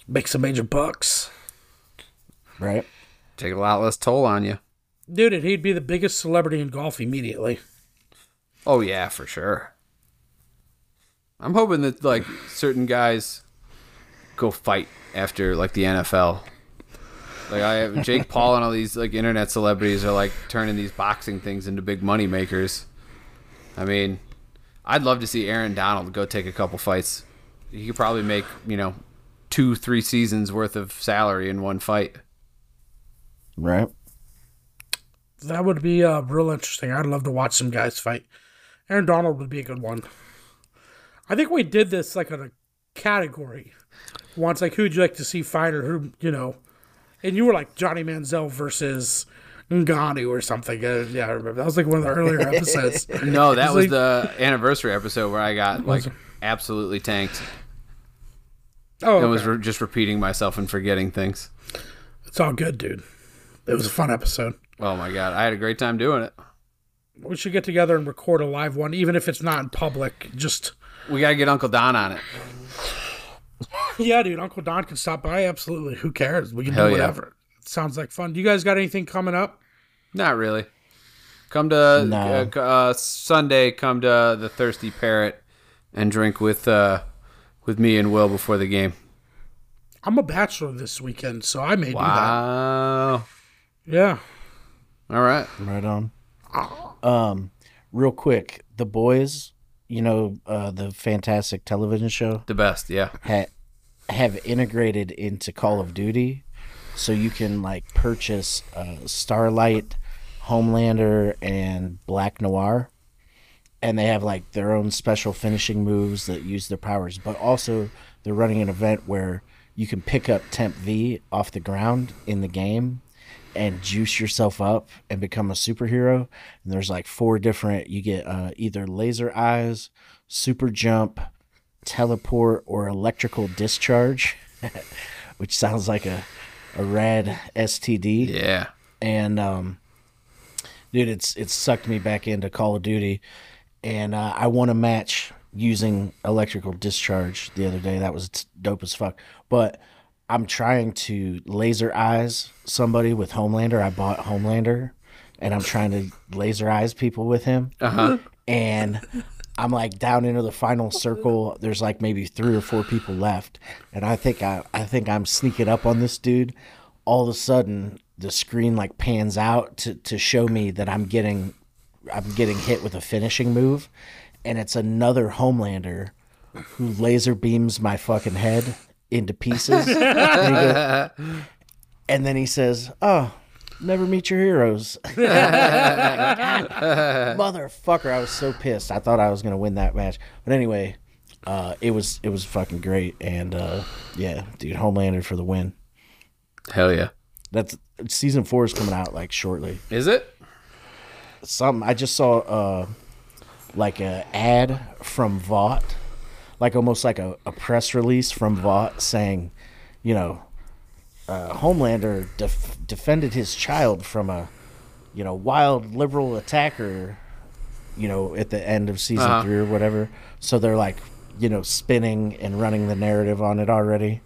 Make some major bucks. Right? Take a lot less toll on you. Dude, and he'd be the biggest celebrity in golf immediately. Oh yeah, for sure. I'm hoping that like certain guys go fight after like the NFL. Like I have Jake Paul and all these like internet celebrities are like turning these boxing things into big money makers. I mean, I'd love to see Aaron Donald go take a couple fights. He could probably make, you know, two, three seasons worth of salary in one fight. Right. That would be uh, real interesting. I'd love to watch some guys fight. Aaron Donald would be a good one. I think we did this like on a category once, like who'd you like to see fight or who you know, and you were like Johnny Manziel versus Ngannou or something. Uh, yeah, I remember that was like one of the earlier episodes. No, that was like- the anniversary episode where I got like absolutely tanked. Oh, I was re- just repeating myself and forgetting things. it's all good, dude. It was a fun episode. Oh my god, I had a great time doing it. We should get together and record a live one, even if it's not in public. Just We gotta get Uncle Don on it. yeah, dude. Uncle Don can stop by. Absolutely. Who cares? We can Hell do yeah. whatever. Sounds like fun. Do you guys got anything coming up? Not really. Come to No. uh, uh, Sunday. Come to the Thirsty Parrot and drink with uh, with me and Will before the game. I'm a bachelor this weekend, so I may Wow. do that. Yeah. All right. Right on. Um, real quick, the boys, you know, uh, the fantastic television show The best. Yeah. ha- have integrated into Call of Duty, so you can like purchase uh, Starlight, Homelander, and Black Noir, and they have like their own special finishing moves that use their powers. But also, they're running an event where you can pick up Temp V off the ground in the game and juice yourself up and become a superhero. And there's like four different. You get uh, either laser eyes, super jump, teleport, or electrical discharge, which sounds like a a rad STD. Yeah. And um, dude, it's it's sucked me back into Call of Duty, and uh, I won a match using electrical discharge the other day. That was dope as fuck. But I'm trying to laser eyes somebody with Homelander. I bought Homelander, and I'm trying to laser eyes people with him. Uh huh. And I'm like down into the final circle. There's like maybe three or four people left, and I think I I think I'm sneaking up on this dude. All of a sudden, the screen like pans out to to show me that I'm getting I'm getting hit with a finishing move, and it's another Homelander who laser beams my fucking head into pieces. and, and then he says, "Oh." Never meet your heroes. Motherfucker, I was so pissed. I thought I was gonna win that match. But anyway, uh, it was it was fucking great. And uh, yeah, dude, Homelander for the win. Hell yeah. That's season four is coming out like shortly. Is it? Some I just saw uh like a ad from Vought, like almost like a, a press release from Vought saying, you know, uh, Homelander def- defended his child from a, you know, wild liberal attacker, you know, at the end of season Uh-huh. three or whatever. So they're like, you know, spinning and running the narrative on it already.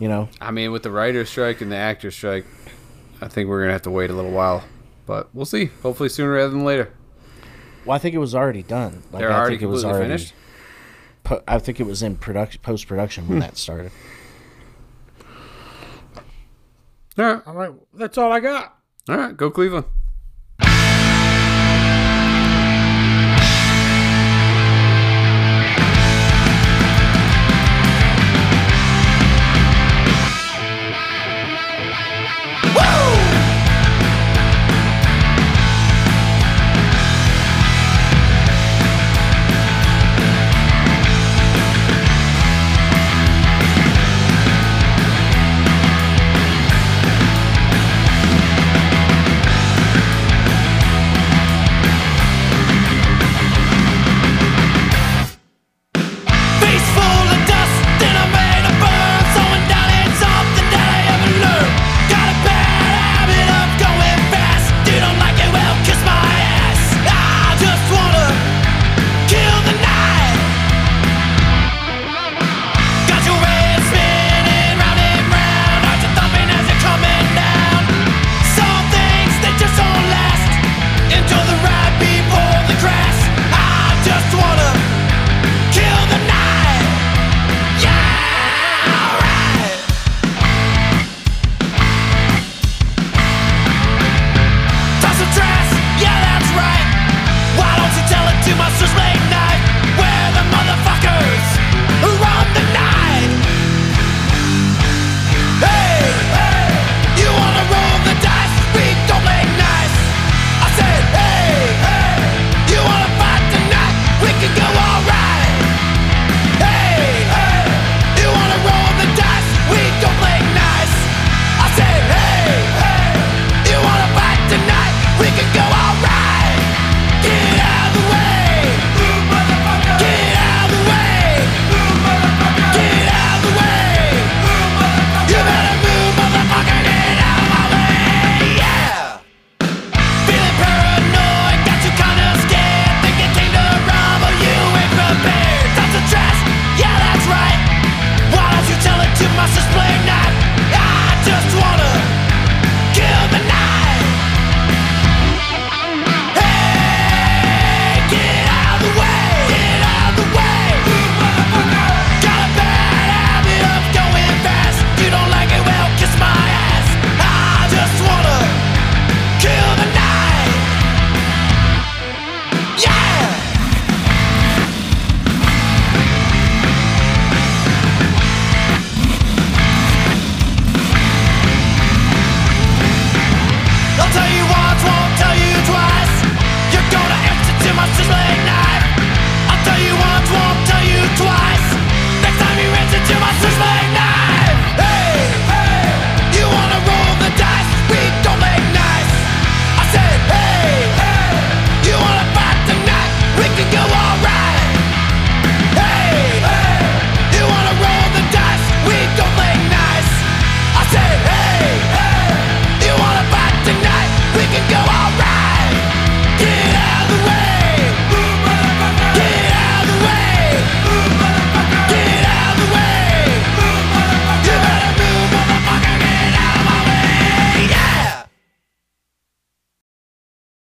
You know, I mean, with the writer's strike and the actor's strike, I think we're gonna have to wait a little while, but we'll see. Hopefully sooner rather than later. well, I think it was already done. Like, They're I already think it was completely already finished. Po- I think it was in production, post production when hmm. that started. All right. All right. That's all I got. All right. Go Cleveland.